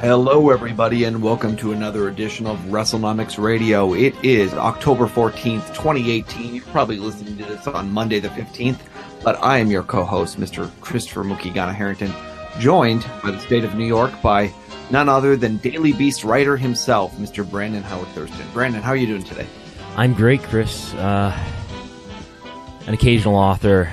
Hello, everybody, and welcome to another edition of WrestleNomics Radio. It is October 14th, 2018. You're probably listening to this on Monday the 15th, but I am your co host, Mr. Christopher Mukigana Harrington, joined by the state of New York by none other than Daily Beast writer himself, Mr. Brandon Howard Thurston. Brandon, how are you doing today? I'm great, Chris. Uh, an occasional author,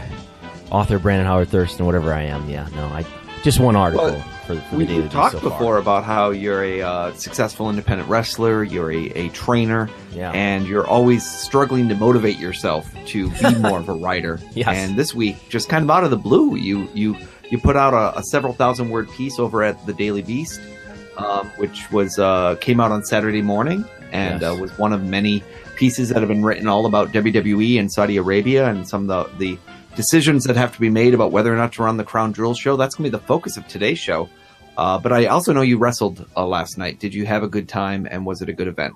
author Brandon Howard Thurston, whatever I am. Yeah, no, I just one article. Well, for, for we, have talked so before about how you're a uh, successful independent wrestler, you're a, a trainer, yeah. and you're always struggling to motivate yourself to be more of a writer. Yes. And this week, just kind of out of the blue, you you you put out a, a several thousand word piece over at the Daily Beast, um, which was uh, came out on Saturday morning and Yes. uh, was one of many pieces that have been written all about WWE and Saudi Arabia and some of the the decisions that have to be made about whether or not to run the Crown Jewel show. That's going to be the focus of today's show. Uh, but I also know you wrestled uh, last night. Did you have a good time and was it a good event?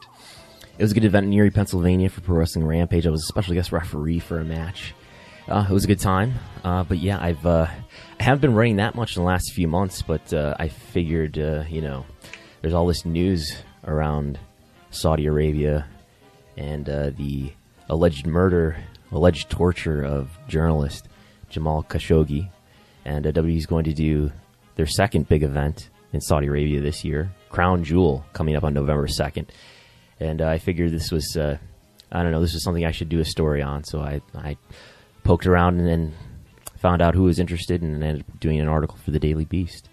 It was a good event in Erie, Pennsylvania for Pro Wrestling Rampage. I was a special guest referee for a match. Uh, it was a good time. Uh, but yeah, I've uh, I haven't been writing that much in the last few months. But uh, I figured, you know, there's all this news around Saudi Arabia and the alleged murder, alleged torture of journalist Jamal Khashoggi, and uh, WWE is going to do their second big event in Saudi Arabia this year, Crown Jewel, coming up on November second. And uh, I figured this was, uh, I don't know, this was something I should do a story on. So I, I poked around and then found out who was interested and ended up doing an article for the Daily Beast.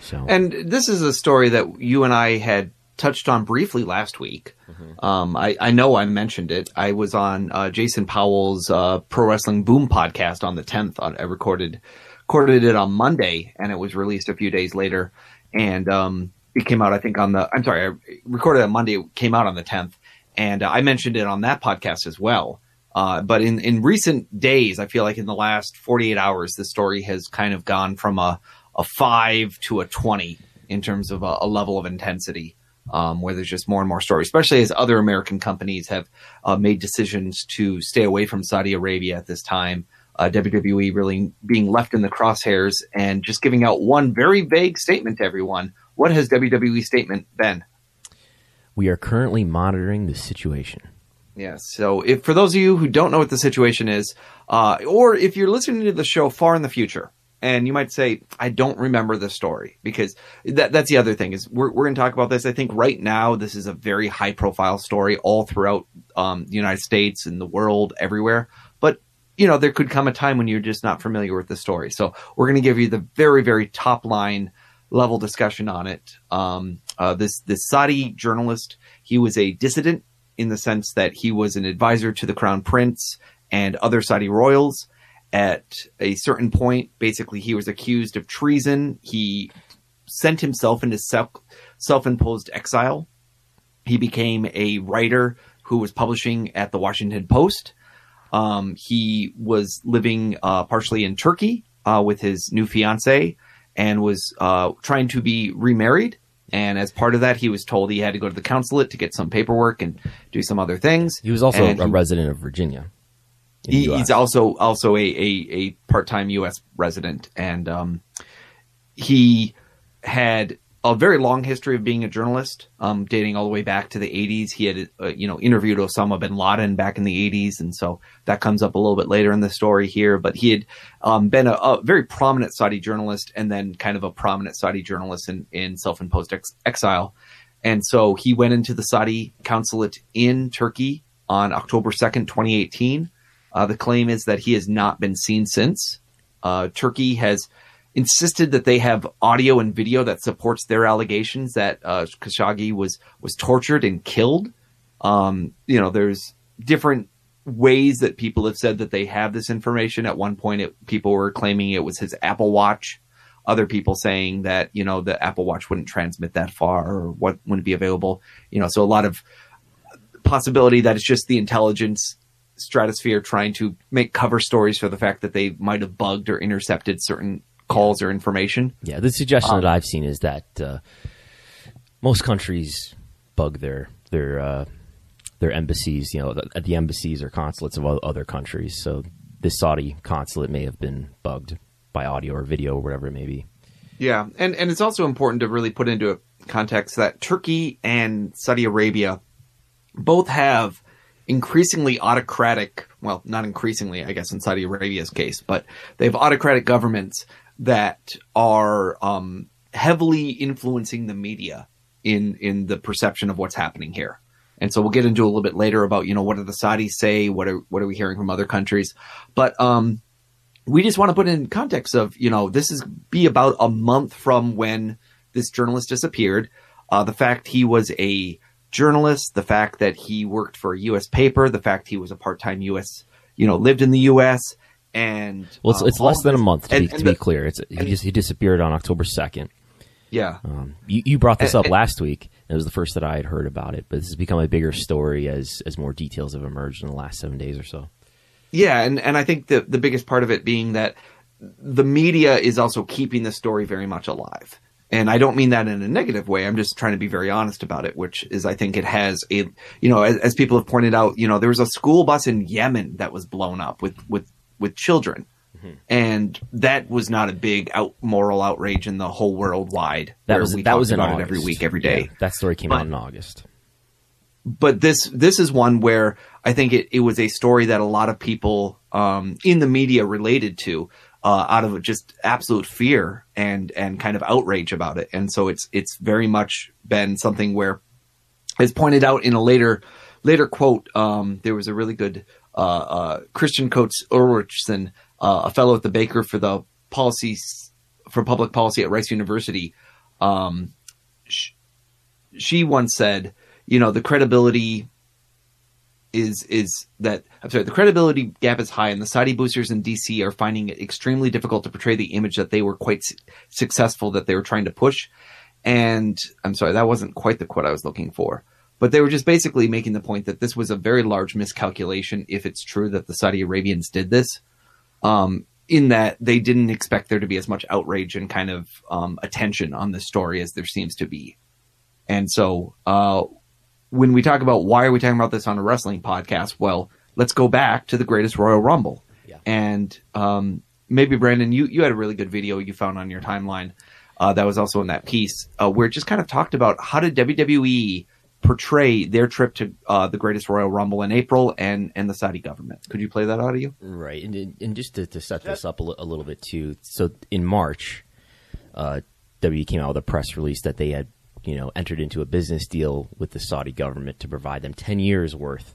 So And this is a story that you and I had touched on briefly last week. Um, I, I know I mentioned it. I was on uh, Jason Powell's uh, Pro Wrestling Boom podcast on the 10th. On, I recorded recorded it on Monday, and it was released a few days later. And um, it came out, I think, on the. I'm sorry, I recorded it on Monday. It came out on the 10th, and uh, I mentioned it on that podcast as well. Uh, but in, in recent days, I feel like in the last 48 hours, the story has kind of gone from a, a five to a 20 in terms of a, a level of intensity, um, where there's just more and more stories, especially as other American companies have uh, made decisions to stay away from Saudi Arabia at this time. Uh, WWE really being left in the crosshairs and just giving out one very vague statement to everyone. What has WWE statement been? we are currently monitoring the situation. Yes. So, if for those of you who don't know what the situation is, uh, or if you're listening to the show far in the future, and you might say, "I don't remember the story," because that, that's the other thing is we're we're going to talk about this. I think right now this is a very high profile story all throughout um, the United States and the world, everywhere. But you know, there could come a time when you're just not familiar with the story. So we're going to give you the very very top line level discussion on it. Um, uh, this this Saudi journalist, he was a dissident in the sense that he was an advisor to the crown prince and other Saudi royals. At a certain point, basically, he was accused of treason. He sent himself into self imposed exile. He became a writer who was publishing at the Washington Post. Um, he was living uh, partially in Turkey uh, with his new fiancee and was uh, trying to be remarried. And as part of that, he was told he had to go to the consulate to get some paperwork and do some other things. He was also And a he- resident of Virginia. He, he's also also a a, a part time U.S. resident, and um, he had a very long history of being a journalist, um, dating all the way back to the 80s. He had uh, you know interviewed Osama bin Laden back in the 80s, and so that comes up a little bit later in the story here. But he had um, been a, a very prominent Saudi journalist, and then kind of a prominent Saudi journalist in, in self imposed ex- exile. And so he went into the Saudi consulate in Turkey on October 2nd, 2018. Uh, the claim is that he has not been seen since. Uh, Turkey has insisted that they have audio and video that supports their allegations that uh, Khashoggi was was tortured and killed. Um, you know, there's different ways that people have said that they have this information. At one point, it, people were claiming it was his Apple Watch. Other people saying that you know the Apple Watch wouldn't transmit that far or what wouldn't be available. You know, so a lot of possibility that it's just the intelligence stratosphere trying to make cover stories for the fact that they might have bugged or intercepted certain calls or information. Yeah, the suggestion Um, that I've seen is that uh, most countries bug their their uh, their embassies, you know, at the embassies or consulates of other countries. So this Saudi consulate may have been bugged by audio or video or whatever it may be. Yeah, and and it's also important to really put into context that Turkey and Saudi Arabia both have increasingly autocratic, well, not increasingly, I guess, in Saudi Arabia's case, but they have autocratic governments that are um, heavily influencing the media in in the perception of what's happening here. And so we'll get into a little bit later about you know what do the Saudis say, what are what are we hearing from other countries, but um, we just want to put in context of you know this is be about a month from when this journalist disappeared. Uh, the fact he was a journalist, the fact that he worked for a U.S. paper, the fact he was a part-time U.S. you know lived in the U.S. and Well, it's, um, it's less than a month to, and- be, and to be clear. It's he just he disappeared on October second. yeah. Um, you, you brought this And- up last week. It was the first that I had heard about it, but this has become a bigger story as as more details have emerged in the last seven days or so. Yeah, and, and I think the the biggest part of it being that the media is also keeping the story very much alive. And I don't mean that in a negative way. I'm just trying to be very honest about it, which is I think it has a you know, as, as people have pointed out, you know, there was a school bus in Yemen that was blown up with with with children. And that was not a big out moral outrage in the whole world wide. That was we that was about August. it every week, every day Yeah, that story came But- out in August. but this this is one where I think it, it was a story that a lot of people um, in the media related to uh, out of just absolute fear and and kind of outrage about it, and so it's it's very much been something where, as pointed out in a later later quote, um, there was a really good uh, uh, Christian Coates Ulrichsen, uh, a fellow at the Baker for the policy for public policy at Rice University. Um, sh- she once said, you know, the credibility is is that I'm sorry, the credibility gap is high, and the Saudi boosters in DC are finding it extremely difficult to portray the image that they were quite su- successful that they were trying to push. And I'm sorry, that wasn't quite the quote I was looking for. But they were just basically making the point that this was a very large miscalculation if it's true that the Saudi Arabians did this. Um, in that they didn't expect there to be as much outrage and kind of um, attention on this story as there seems to be. And so, uh, when we talk about why are we talking about this on a wrestling podcast, well, let's go back to the greatest Royal Rumble. Yeah. And um, maybe Brandon, you you had a really good video you found on your timeline uh, that was also in that piece uh, where it just kind of talked about how did WWE portray their trip to uh, the greatest Royal Rumble in April and and the Saudi government. Could you play that audio? Right, and, and and just to, to set this up a, a little bit too. So in March, uh, W came out with a press release that they had, you know, entered into a business deal with the Saudi government to provide them ten years worth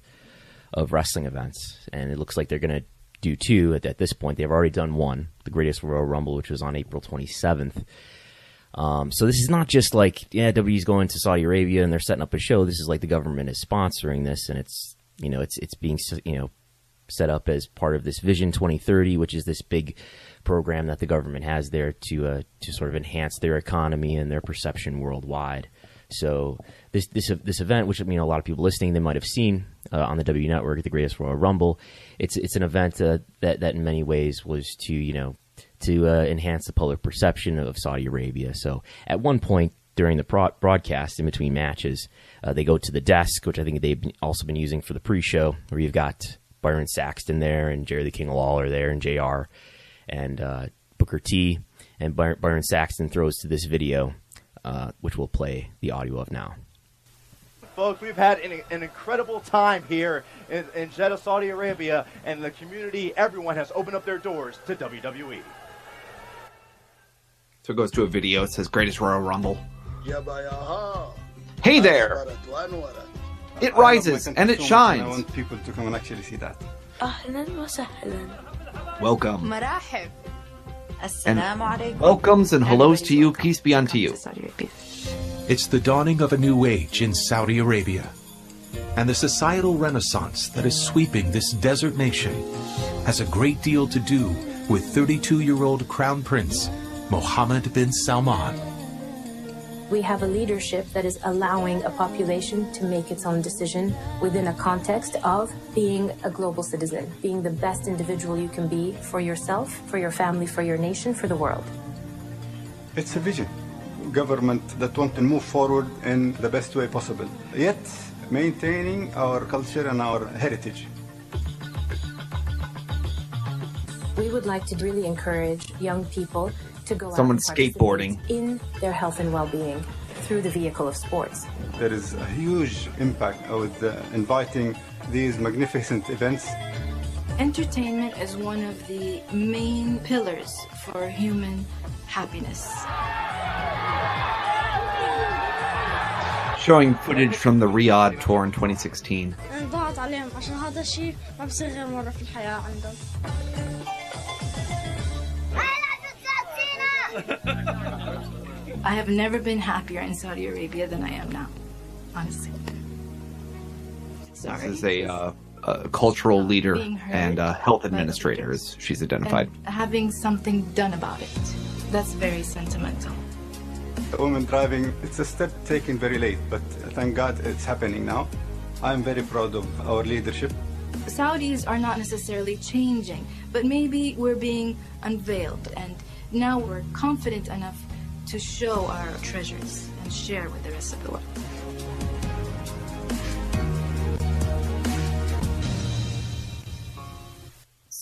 of wrestling events, and it looks like they're going to do two. At, at this point, they've already done one, the Greatest Royal Rumble, which was on April twenty seventh. Um, so this is not just like yeah, WWE's going to Saudi Arabia and they're setting up a show. This is like the government is sponsoring this, and it's you know it's it's being you know set up as part of this Vision 2030, which is this big program that the government has there to uh, to sort of enhance their economy and their perception worldwide. So this this this event, which I mean a lot of people listening, they might have seen uh, on the W Network, the Greatest Royal Rumble. It's it's an event uh, that that in many ways was to you know to uh, enhance the public perception of Saudi Arabia. So at one point during the pro- broadcast, in between matches, uh, they go to the desk, which I think they've been, also been using for the pre-show, where you've got Byron Saxton there and Jerry the King Lawler there and Jr. and uh, Booker T. And Byron, Byron Saxton throws to this video, uh, which we'll play the audio of now. Folks, we've had an, an incredible time here in, in Jeddah, Saudi Arabia, and the community, everyone has opened up their doors to. WWE. So it goes to a video. It says "Greatest Royal Rumble." يا Hey there! It rises and it shines. I want people to come and actually see that. Welcome. Marahib. Assalamu alaikum. Welcomes and hellos to you. Peace be unto you. It's the dawning of a new age in Saudi Arabia. And the societal renaissance that is sweeping this desert nation has a great deal to do with 32 year old Crown Prince Mohammed bin Salman. We have a leadership that is allowing a population to make its own decision within a context of being a global citizen, being the best individual you can be for yourself, for your family, for your nation, for the world. It's a vision. Government that want to move forward in the best way possible, yet maintaining our culture and our heritage. We would like to really encourage young people to go Someone's out skateboarding. in their health and well-being through the vehicle of sports. There is a huge impact with uh, inviting these magnificent events. Entertainment is one of the main pillars for human happiness. Showing footage from the Riyadh tour in 2016. I have never been happier in Saudi Arabia than I am now, honestly. Sorry. This is a, uh, a cultural leader and a health administrator, as she's identified. And having something done about it. That's very sentimental. The women driving, it's a step taken very late, but thank God it's happening now. I'm very proud of our leadership. Saudis are not necessarily changing, but maybe we're being unveiled, and now we're confident enough to show our treasures and share with the rest of the world.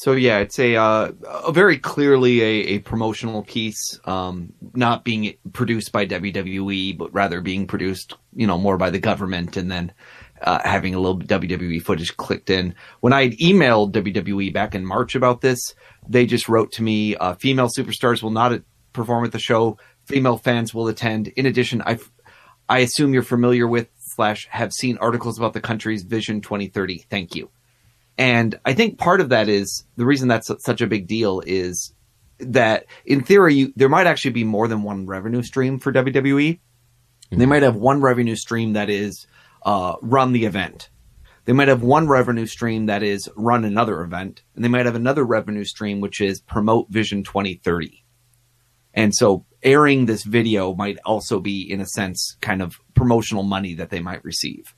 So yeah, it's a uh, a very clearly a, a promotional piece, um, not being produced by WWE, but rather being produced, you know, more by the government, and then uh, having a little WWE footage clicked in. When I had emailed WWE back in March about this, they just wrote to me, uh, "Female superstars will not perform at the show. Female fans will attend. In addition, I I assume you're familiar with slash have seen articles about the country's Vision 2030. Thank you." And I think part of that is the reason that's such a big deal is that in theory, you, there might actually be more than one revenue stream for WWE. Mm-hmm. They might have one revenue stream that is uh, run the event. They might have one revenue stream that is run another event, and they might have another revenue stream which is promote Vision 2030. And so airing this video might also be, in a sense, kind of promotional money that they might receive.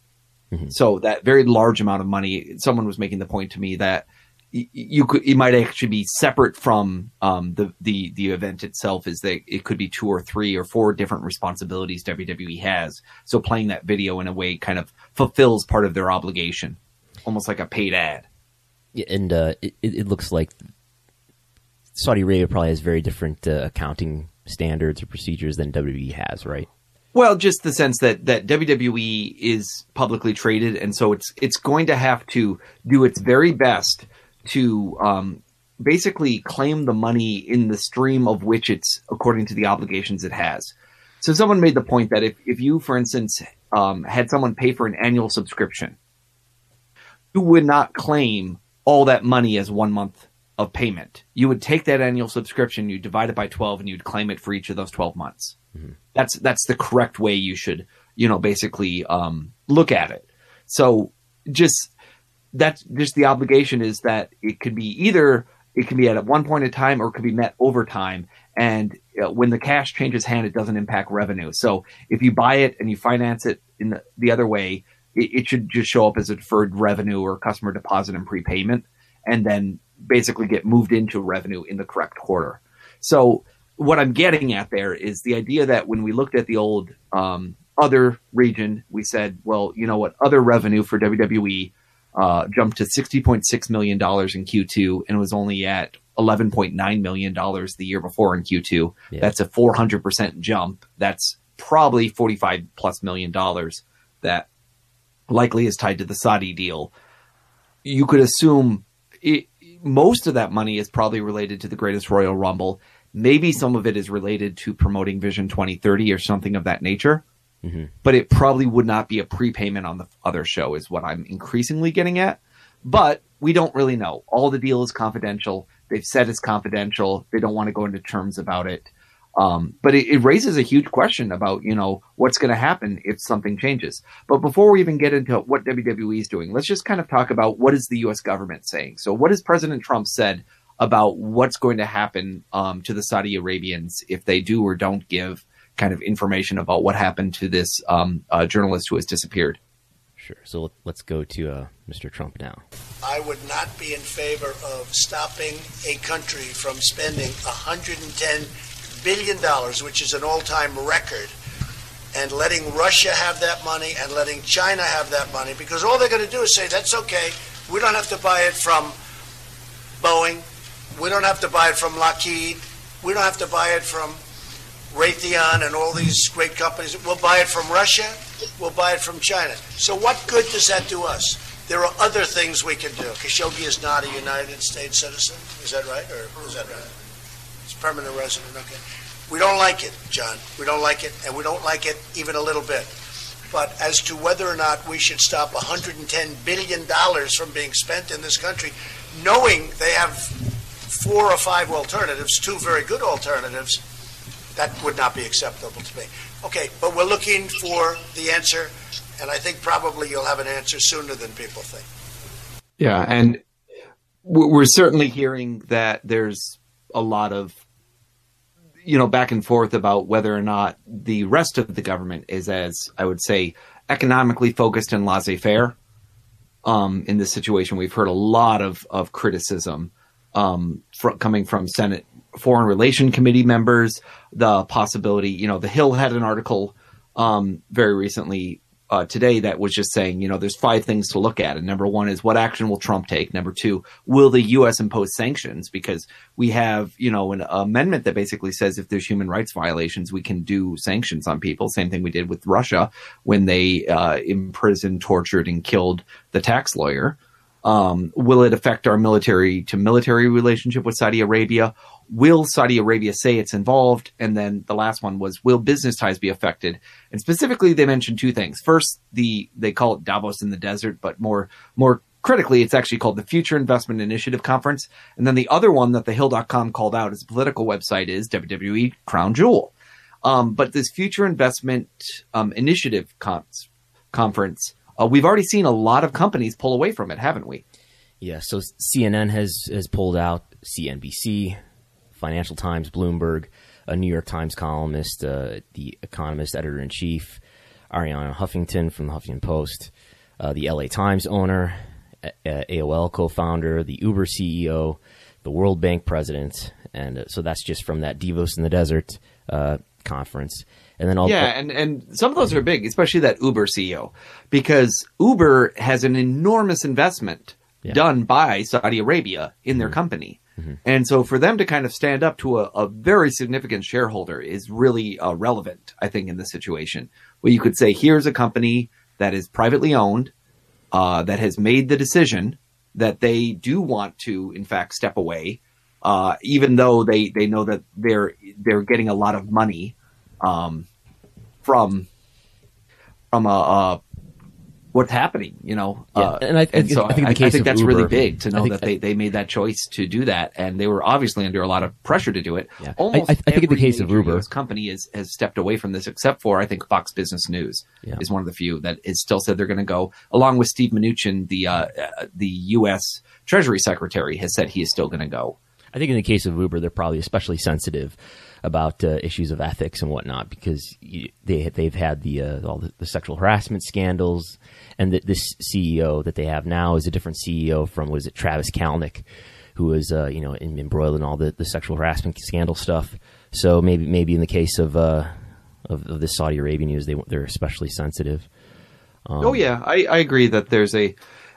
Mm-hmm. So that very large amount of money, someone was making the point to me that you could, it might actually be separate from um, the the the event itself. Is that it could be two or three or four different responsibilities WWE has. So playing that video in a way kind of fulfills part of their obligation, almost like a paid ad. Yeah, and uh, it, it looks like Saudi Arabia probably has very different uh, accounting standards or procedures than WWE has, right? Well, just the sense that that WWE is publicly traded, and so it's it's going to have to do its very best to um, basically claim the money in the stream of which it's according to the obligations it has. So someone made the point that if if you, for instance, um, had someone pay for an annual subscription, you would not claim all that money as one month of payment. You would take that annual subscription, you divide it by twelve, and you'd claim it for each of those twelve months. Mm-hmm. That's that's the correct way you should, you know, basically um, look at it. So just that's just the obligation is that it could be either it can be at one point in time or it could be met over time. And when the cash changes hand, it doesn't impact revenue. So if you buy it and you finance it in the, the other way, it, it should just show up as a deferred revenue or customer deposit and prepayment, and then basically get moved into revenue in the correct quarter. So what I'm getting at there is the idea that when we looked at the old um, other region, we said, well, you know what, other revenue for WWE uh, jumped to $60.6 million in Q2 and was only at $11.9 million the year before in Q2. Yeah. That's a 400% jump. That's probably 45 plus million dollars that likely is tied to the Saudi deal. You could assume it, most of that money is probably related to the greatest Royal Rumble Maybe some of it is related to promoting Vision 2030 or something of that nature. Mm-hmm. But it probably would not be a prepayment on the other show, is what I'm increasingly getting at. But we don't really know. All the deal is confidential. They've said it's confidential. They don't want to go into terms about it. Um, but it, it, raises a huge question about, you know, what's going to happen if something changes. But before we even get into what WWE is doing, let's just kind of talk about what is the U.S. government saying. So what has President Trump said about what's going to happen um, to the Saudi Arabians if they do or don't give kind of information about what happened to this um, uh, journalist who has disappeared. Sure. So let's go to uh, Mr. Trump now. I would not be in favor of stopping a country from spending $110 billion, which is an all time record, and letting Russia have that money and letting China have that money, because all they're going to do is say, that's okay, we don't have to buy it from Boeing, we don't have to buy it from Lockheed. We don't have to buy it from Raytheon and all these great companies. We'll buy it from Russia. We'll buy it from China. So what good does that do us? There are other things we can do. Khashoggi is not a United States citizen. Is that right? Or is that right? He's permanent resident. Okay. We don't like it, John. We don't like it, and we don't like it even a little bit. But as to whether or not we should stop $110 billion from being spent in this country, knowing they have four or five alternatives, two very good alternatives, that would not be acceptable to me. Okay, but we're looking for the answer, and I think probably you'll have an answer sooner than people think. Yeah, and we're certainly hearing that there's a lot of you know back and forth about whether or not the rest of the government is as I would say economically focused and laissez-faire. Um, in this situation, we've heard a lot of of criticism um, coming from Senate Foreign Relation Committee members. The possibility, you know, the Hill had an article um, very recently uh, today that was just saying, you know, there's five things to look at. And number one is what action will Trump take? Number two, will the U.S. impose sanctions? Because we have, you know, an amendment that basically says if there's human rights violations, we can do sanctions on people. Same thing we did with Russia when they uh, imprisoned, tortured, and killed the tax lawyer. Um, will it affect our military to military relationship with Saudi Arabia? Will Saudi Arabia say it's involved? And then the last one was, will business ties be affected? And specifically, they mentioned two things. First, the they call it Davos in the desert, but more more critically, it's actually called the Future Investment Initiative Conference. And then the other one that the Hill.com called out as a political website is WWE Crown Jewel. Um, but this Future Investment um, Initiative con- conference, uh, we've already seen a lot of companies pull away from it, haven't we? Yeah. So CNN has has pulled out. CNBC, Financial Times, Bloomberg, a New York Times columnist, uh, the Economist editor in chief, Arianna Huffington from the Huffington Post, uh, the LA Times owner, AOL co founder, the Uber CEO, the World Bank president. And uh, so that's just from that Davos in the Desert uh, conference. And then all yeah, and, and some of those are big, especially that Uber CEO, because Uber has an enormous investment yeah. done by Saudi Arabia in their mm-hmm. company. Mm-hmm. And so for them to kind of stand up to a, a very significant shareholder is really uh, relevant, I think, in this situation. Where you could say, here's a company that is privately owned, uh, that has made the decision that they do want to, in fact, step away, uh, even though they, they know that they're they're getting a lot of money um, from from a, a what's happening, you know. Yeah. Uh, and I, and so I think, I, I think that's Uber, really big to know that they, they made that choice to do that, and they were obviously under a lot of pressure to do it. Yeah. Almost I, I think in the case of Uber, US company is, has stepped away from this, except for I think Fox Business News yeah. is one of the few that is still said they're going to go, along with Steve Mnuchin, the uh, uh, the U.S. Treasury Secretary, has said he is still going to go. I think in the case of Uber, they're probably especially sensitive about uh, issues of ethics and whatnot because they they've had the uh, all the, the, sexual harassment scandals, and the, this CEO that they have now is a different CEO from was it Travis Kalanick, who was uh, you know embroiled in all the, the sexual harassment scandal stuff. So maybe maybe in the case of uh, of, of this Saudi Arabia news, they they're especially sensitive. Um, oh yeah, I, I agree that there's a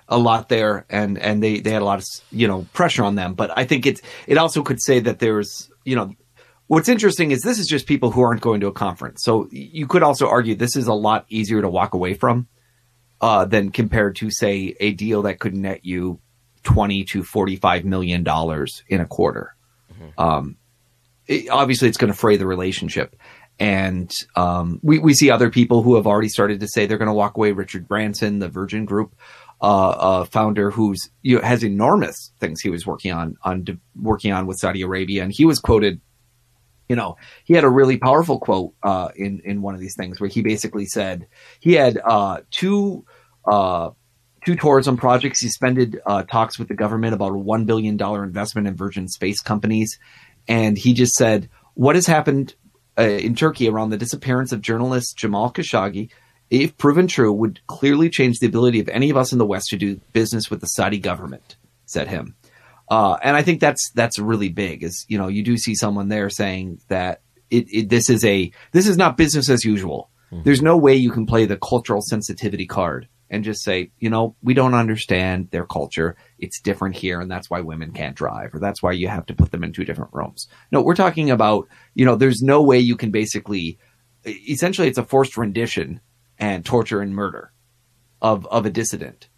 a lot there and and they they had a lot of you know pressure on them but i think it's it also could say that there's you know What's interesting is this is just people who aren't going to a conference. So you could also argue this is a lot easier to walk away from uh, than compared to, say, a deal that could net you twenty to forty-five million dollars in a quarter. Mm-hmm. Um, it, obviously, it's going to fray the relationship, and um, we we see other people who have already started to say they're going to walk away. Richard Branson, the Virgin Group uh, uh, founder, who's you know, has enormous things he was working on on working on with Saudi Arabia, and he was quoted you know, he had a really powerful quote uh, in in one of these things where he basically said he had uh, two uh, two tourism projects. He suspended uh, talks with the government about a one billion dollar investment in Virgin Space companies, and he just said what has happened uh, in Turkey around the disappearance of journalist Jamal Khashoggi. If proven true, would clearly change the ability of any of us in the West to do business with the Saudi government, said him. Uh, and I think that's that's really big. Is you know you do see someone there saying that it, it this is a this is not business as usual. Mm-hmm. There's no way you can play the cultural sensitivity card and just say, you know, we don't understand their culture. It's different here, and that's why women can't drive, or that's why you have to put them in two different rooms. No, we're talking about, you know, there's no way you can basically, essentially, it's a forced rendition and torture and murder of of a dissident,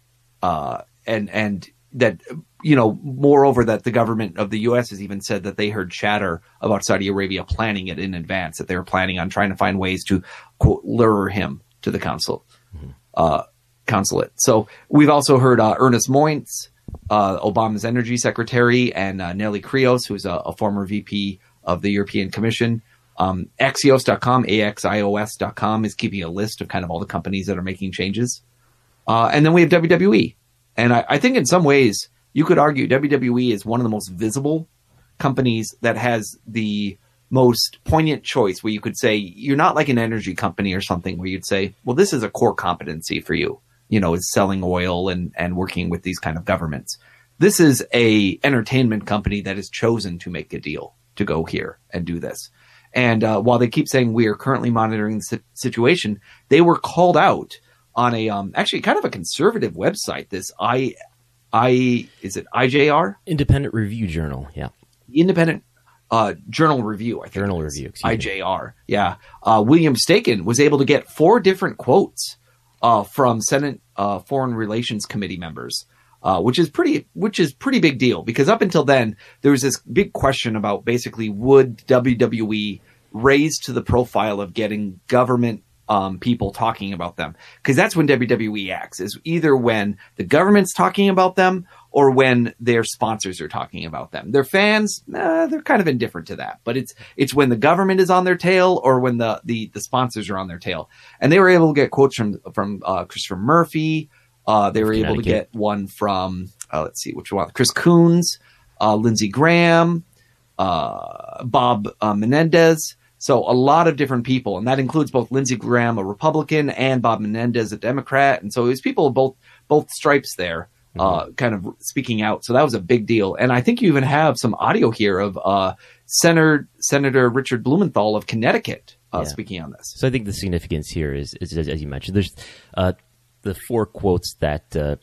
uh, and and that you know, moreover, that the government of the U.S. has even said that they heard chatter about Saudi Arabia planning it in advance, that they were planning on trying to find ways to quote lure him to the council. Uh, consulate. So we've also heard uh, Ernest Moniz, uh, Obama's energy secretary, and uh, Neelie Kroes, who's a, a, former VP of the European Commission. Um, Axios.com, AXIOS.com is keeping a list of kind of all the companies that are making changes. Uh, and then we have WWE. And I, I think in some ways, you could argue WWE is one of the most visible companies that has the most poignant choice where you could say you're not like an energy company or something where you'd say, well, this is a core competency for you you know, is selling oil and, and working with these kind of governments. This is a entertainment company that has chosen to make a deal to go here and do this. And uh, while they keep saying we are currently monitoring the situation, they were called out on a um, actually kind of a conservative website. This I I is it IJR Independent Review Journal? Yeah, Independent uh, Journal Review. I think Journal Review. IJR. Me. Yeah. Uh, William Staken was able to get four different quotes uh, from Senate uh, Foreign Relations Committee members, uh, which is pretty, which is pretty big deal because up until then there was this big question about basically would WWE raise to the profile of getting government um, people talking about them because that's when WWE acts is either when the government's talking about them or when their sponsors are talking about them. Their fans, uh, they're kind of indifferent to that, but it's it's when the government is on their tail or when the the, the sponsors are on their tail. And they were able to get quotes from from uh, Christopher Murphy. Uh, they were able to get one from uh, let's see which one, Chris Coons, uh, Lindsey Graham, uh, Bob Menendez. So a lot of different people, and that includes both Lindsey Graham, a Republican, and Bob Menendez, a Democrat. And so it was people of both both stripes there uh, mm-hmm. kind of speaking out. So that was a big deal. And I think you even have some audio here of uh, Senator Senator Richard Blumenthal of Connecticut uh, yeah. speaking on this. So I think the significance here is, is as you mentioned, there's uh, the four quotes that uh,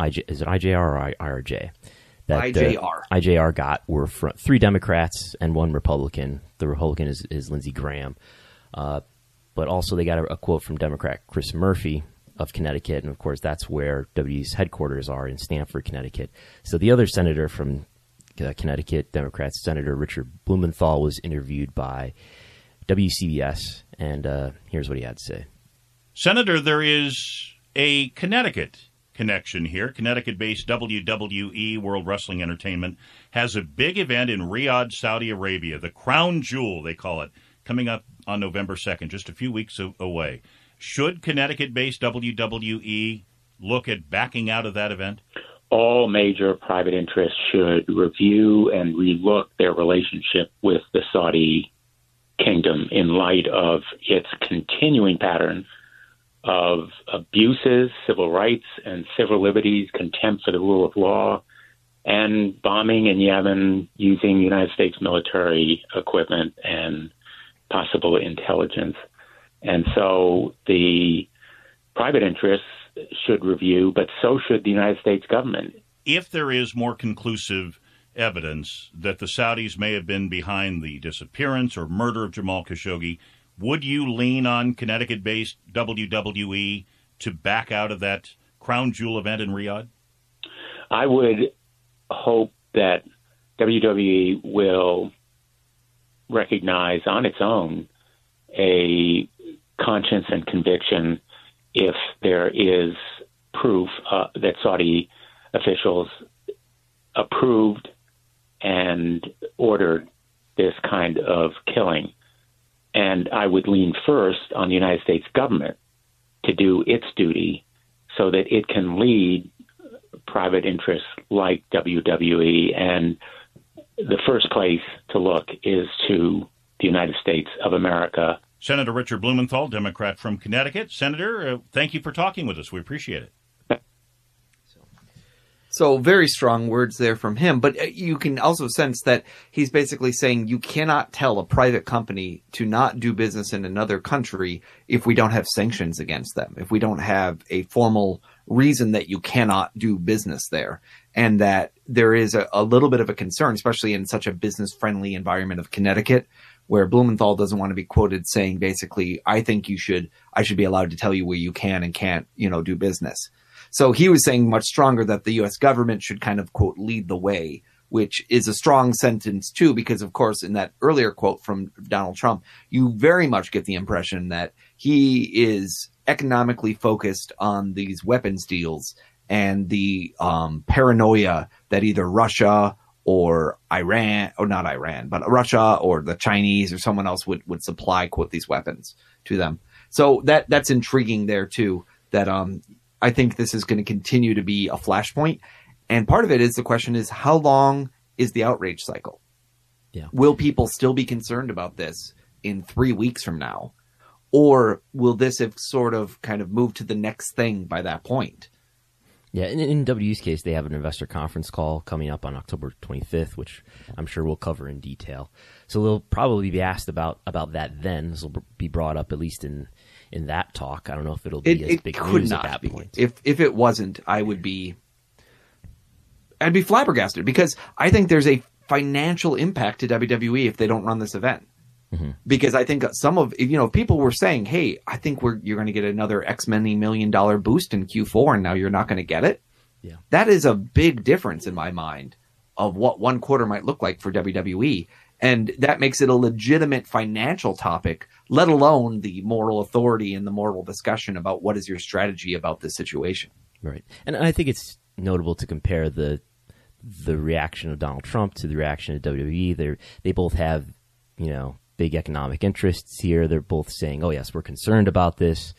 IJ, is it IJR or IRJ? That, IJR. IJR got were from three Democrats and one Republican. The Republican is, is Lindsey Graham. but also they got a, a quote from Democrat Chris Murphy, of Connecticut, and of course that's where W's headquarters are in Stamford, Connecticut. So the other senator from uh, Connecticut, Democrat Senator Richard Blumenthal, was interviewed by WCBS, and uh, here's what he had to say. Senator, there is a Connecticut connection here. Connecticut based WWE, World Wrestling Entertainment, has a big event in Riyadh, Saudi Arabia, the Crown Jewel, they call it, coming up on November 2nd, just a few weeks away. Should Connecticut based WWE look at backing out of that event? All major private interests should review and relook their relationship with the Saudi kingdom in light of its continuing pattern of abuses, civil rights and civil liberties, contempt for the rule of law, and bombing in Yemen using United States military equipment and possible intelligence. And so the private interests should review, but so should the United States government. If there is more conclusive evidence that the Saudis may have been behind the disappearance or murder of Jamal Khashoggi, would you lean on Connecticut based WWE to back out of that crown jewel event in Riyadh? I would hope that WWE will recognize on its own a conscience and conviction if there is proof uh, that Saudi officials approved and ordered this kind of killing. And I would lean first on the United States government to do its duty so that it can lead private interests like WWE. And the first place to look is to the United States of America Senator Richard Blumenthal, Democrat from Connecticut. Senator, uh, thank you for talking with us. We appreciate it. So very strong words there from him, but uh, you can also sense that he's basically saying you cannot tell a private company to not do business in another country if we don't have sanctions against them, if we don't have a formal reason that you cannot do business there, and that there is a, a little bit of a concern, especially in such a business friendly environment of Connecticut, where Blumenthal doesn't want to be quoted saying basically, I think you should, I should be allowed to tell you where you can and can't, you know, do business. So he was saying much stronger that the U.S. government should kind of quote lead the way, which is a strong sentence too, because of course in that earlier quote from Donald Trump, you very much get the impression that he is economically focused on these weapons deals and the um, paranoia that either Russia or Iran, or not Iran, but Russia or the Chinese or someone else would, would supply, quote, these weapons to them. So that, that's intriguing there too, that, um, I think this is going to continue to be a flashpoint. And part of it is the question is how long is the outrage cycle? Yeah. Will people still be concerned about this in three weeks from now? Or will this have sort of kind of moved to the next thing by that point? Yeah, in, in W's case, they have an investor conference call coming up on October 25th, which I'm sure we'll cover in detail. So they'll probably be asked about about that then. This will be brought up at least in in that talk. I don't know if it'll be it, as it big could news not at that be. point. If if it wasn't, I would be I'd be flabbergasted because I think there's a financial impact to WWE if they don't run this event. Mm-hmm. Because I think some of you know people were saying, "Hey, I think we're you're going to get another X many million dollar boost in Q4, and now you're not going to get it." Yeah. That is a big difference in my mind of what one quarter might look like for WWE. And that makes it a legitimate financial topic, let alone the moral authority and the moral discussion about what is your strategy about this situation. Right. And I think it's notable to compare the the reaction of Donald Trump to the reaction of WWE. They they both have, you know, big economic interests here. They're both saying, "Oh yes, we're concerned about this."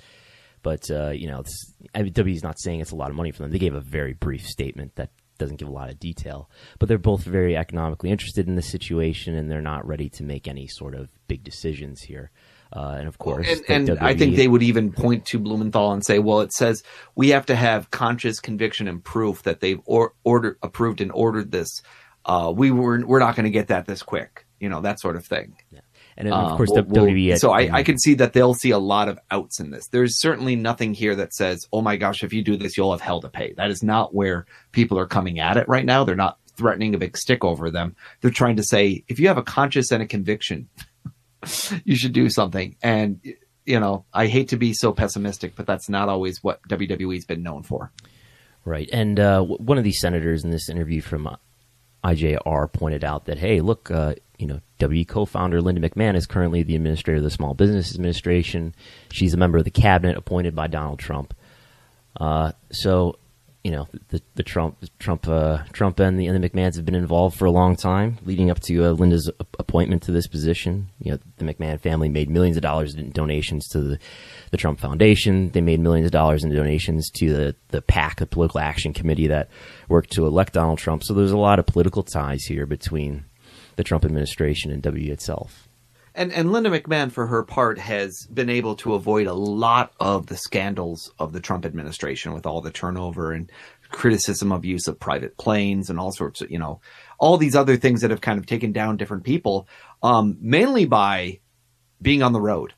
But uh, you know, this, WWE is not saying it's a lot of money for them. They gave a very brief statement that doesn't give a lot of detail. But they're both very economically interested in the situation, and they're not ready to make any sort of big decisions here. Uh, and of course, and, and I think they would even point to Blumenthal and say, "Well, it says we have to have conscious conviction and proof that they've or, ordered, approved, and ordered this. Uh, we were we're not going to get that this quick, you know, that sort of thing." Yeah. And of Um, course, we'll- we'll- WWE. so I, I can see that they'll see a lot of outs in this. There's certainly nothing here that says, "Oh my gosh, if you do this, you'll have hell to pay." That is not where people are coming at it right now. They're not threatening a big stick over them. They're trying to say, if you have a conscience and a conviction, you should do something. And you know, I hate to be so pessimistic, but that's not always what WWE's been known for. Right. And uh, one of these senators in this interview from uh, IJR pointed out that, hey, look, uh, you know, WE co-founder Linda McMahon is currently the administrator of the Small Business Administration. She's a member of the cabinet appointed by Donald Trump. Uh, so, you know, the, the Trump, Trump, uh, Trump and the, and the McMahons have been involved for a long time, leading up to uh, Linda's appointment to this position. You know, the McMahon family made millions of dollars in donations to the, the Trump Foundation. They made millions of dollars in donations to the, the PAC, the Political Action Committee that worked to elect Donald Trump. So there's a lot of political ties here between the Trump administration and W itself. And and Linda McMahon, for her part, has been able to avoid a lot of the scandals of the Trump administration with all the turnover and criticism of use of private planes and all sorts of you know all these other things that have kind of taken down different people, um, mainly by being on the road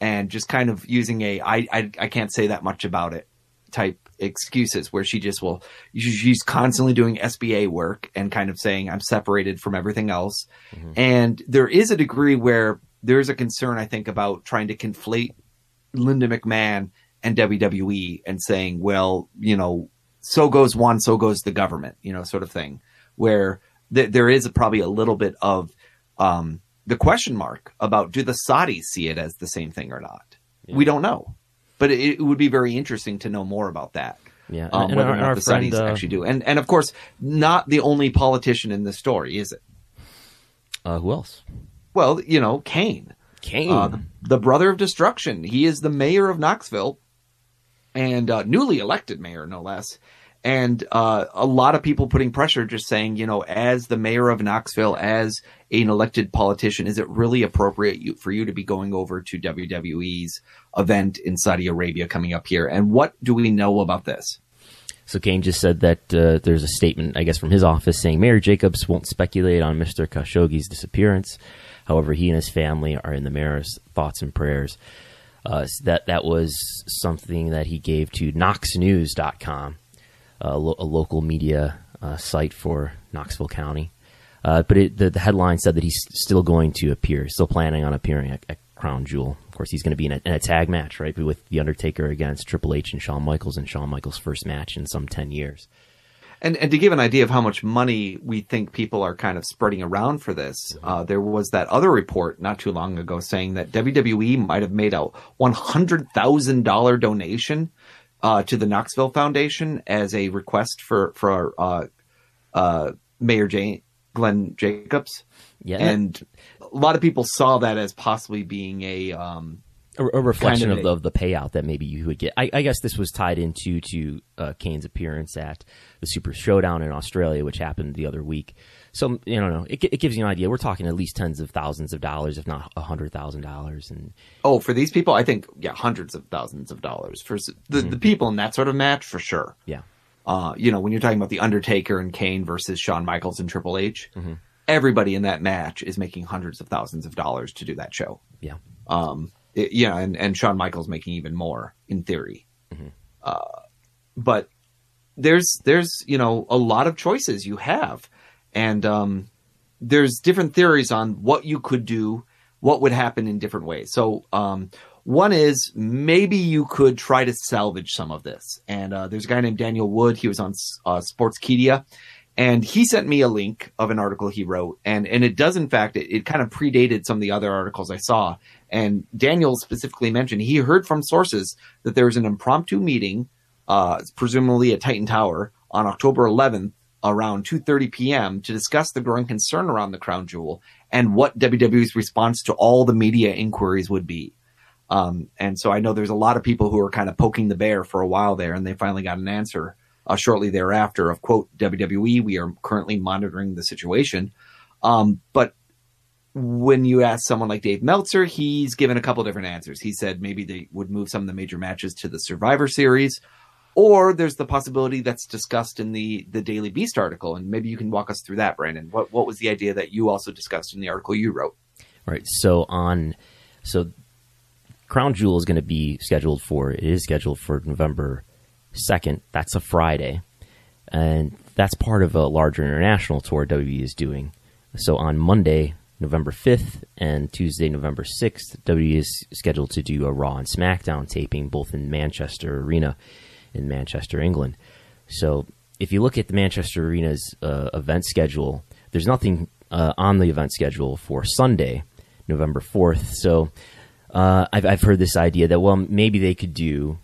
and just kind of using a I, I I can't say that much about it type excuses where she just will she's constantly doing SBA work and kind of saying I'm separated from everything else. And there is a degree where there's a concern I think about trying to conflate Linda McMahon and WWE and saying, well, you know, so goes one, so goes the government, you know, sort of thing, where th- there is probably a little bit of um, the question mark about do the Saudis see it as the same thing or not? We don't know, but it, it would be very interesting to know more about that. Yeah, um, and whether our- or not the friend, Saudis uh, actually do, and and of course, not the only politician in this story, is it? Uh, who else? Well, you know, Kane. Kane. Uh, the, the brother of destruction. He is the mayor of Knoxville and uh, newly elected mayor, no less. And uh, a lot of people putting pressure, just saying, you know, as the mayor of Knoxville, as an elected politician, is it really appropriate you, for you to be going over to WWE's event in Saudi Arabia coming up here? And what do we know about this? So Kane just said that uh, there's a statement, I guess, from his office saying Mayor Jacobs won't speculate on Mr. Khashoggi's disappearance. However, he and his family are in the mayor's thoughts and prayers. Uh, so that that was something that he gave to KnoxNews.com, a, lo- a local media uh, site for Knoxville County. Uh, but it, the, the headline said that he's still going to appear, still planning on appearing at, at Crown Jewel. Of course, he's going to be in a, in a, tag match, right, with The Undertaker against Triple H and Shawn Michaels, and Shawn Michaels' first match in some 10 years. And, and to give an idea of how much money we think people are kind of spreading around for this, uh, there was that other report not too long ago saying that WWE might have made a $100,000 donation uh, to the Knoxville Foundation as a request for, for uh, uh Mayor Jane, Glenn Jacobs. Yeah. And a lot of people saw that as possibly being a um, a, a, reflection kind of, of, the, of the payout that maybe you would get. I, I guess this was tied into to uh, Kane's appearance at the Super Showdown in Australia, which happened the other week. So you know, it, it gives you an idea. We're talking at least tens of thousands of dollars, if not a hundred thousand dollars. And oh, for these people, I think yeah, hundreds of thousands of dollars for the mm-hmm. the people in that sort of match for sure. Yeah. Uh, you know, when you're talking about the Undertaker and Kane versus Shawn Michaels and Triple H, mm-hmm. everybody in that match is making hundreds of thousands of dollars to do that show. Yeah. Um, it, yeah, and, and Shawn Michaels making even more in theory. Mm-hmm. Uh, but there's there's you know a lot of choices you have, and um, there's different theories on what you could do, what would happen in different ways. So um, one is maybe you could try to salvage some of this. And uh, there's a guy named Daniel Wood. He was on uh, Sportskeeda, and he sent me a link of an article he wrote. And and it does in fact it, it kind of predated some of the other articles I saw. And Daniel specifically mentioned he heard from sources that there was an impromptu meeting, uh, presumably at Titan Tower, on October 11th around 2:30 p.m. to discuss the growing concern around the crown jewel and what WWE's response to all the media inquiries would be. Um, and so I know there's a lot of people who are kind of poking the bear for a while there, and they finally got an answer uh, shortly thereafter of quote WWE. We are currently monitoring the situation, um, but when you ask someone like Dave Meltzer, he's given a couple different answers. He said maybe they would move some of the major matches to the Survivor Series, or there's the possibility that's discussed in the the Daily Beast article, and maybe you can walk us through that, Brandon. What what was the idea that you also discussed in the article you wrote? Right. So on so Crown Jewel is going to be scheduled for it is scheduled for November second. That's a Friday, and that's part of a larger international tour WWE is doing. So on Monday, November 5th and Tuesday, November 6th, WWE is scheduled to do a Raw and SmackDown taping both in Manchester Arena in Manchester, England. So if you look at the Manchester Arena's uh, event schedule, there's nothing uh, on the event schedule for Sunday, November 4th. So uh, I've, I've heard this idea that, well, maybe they could do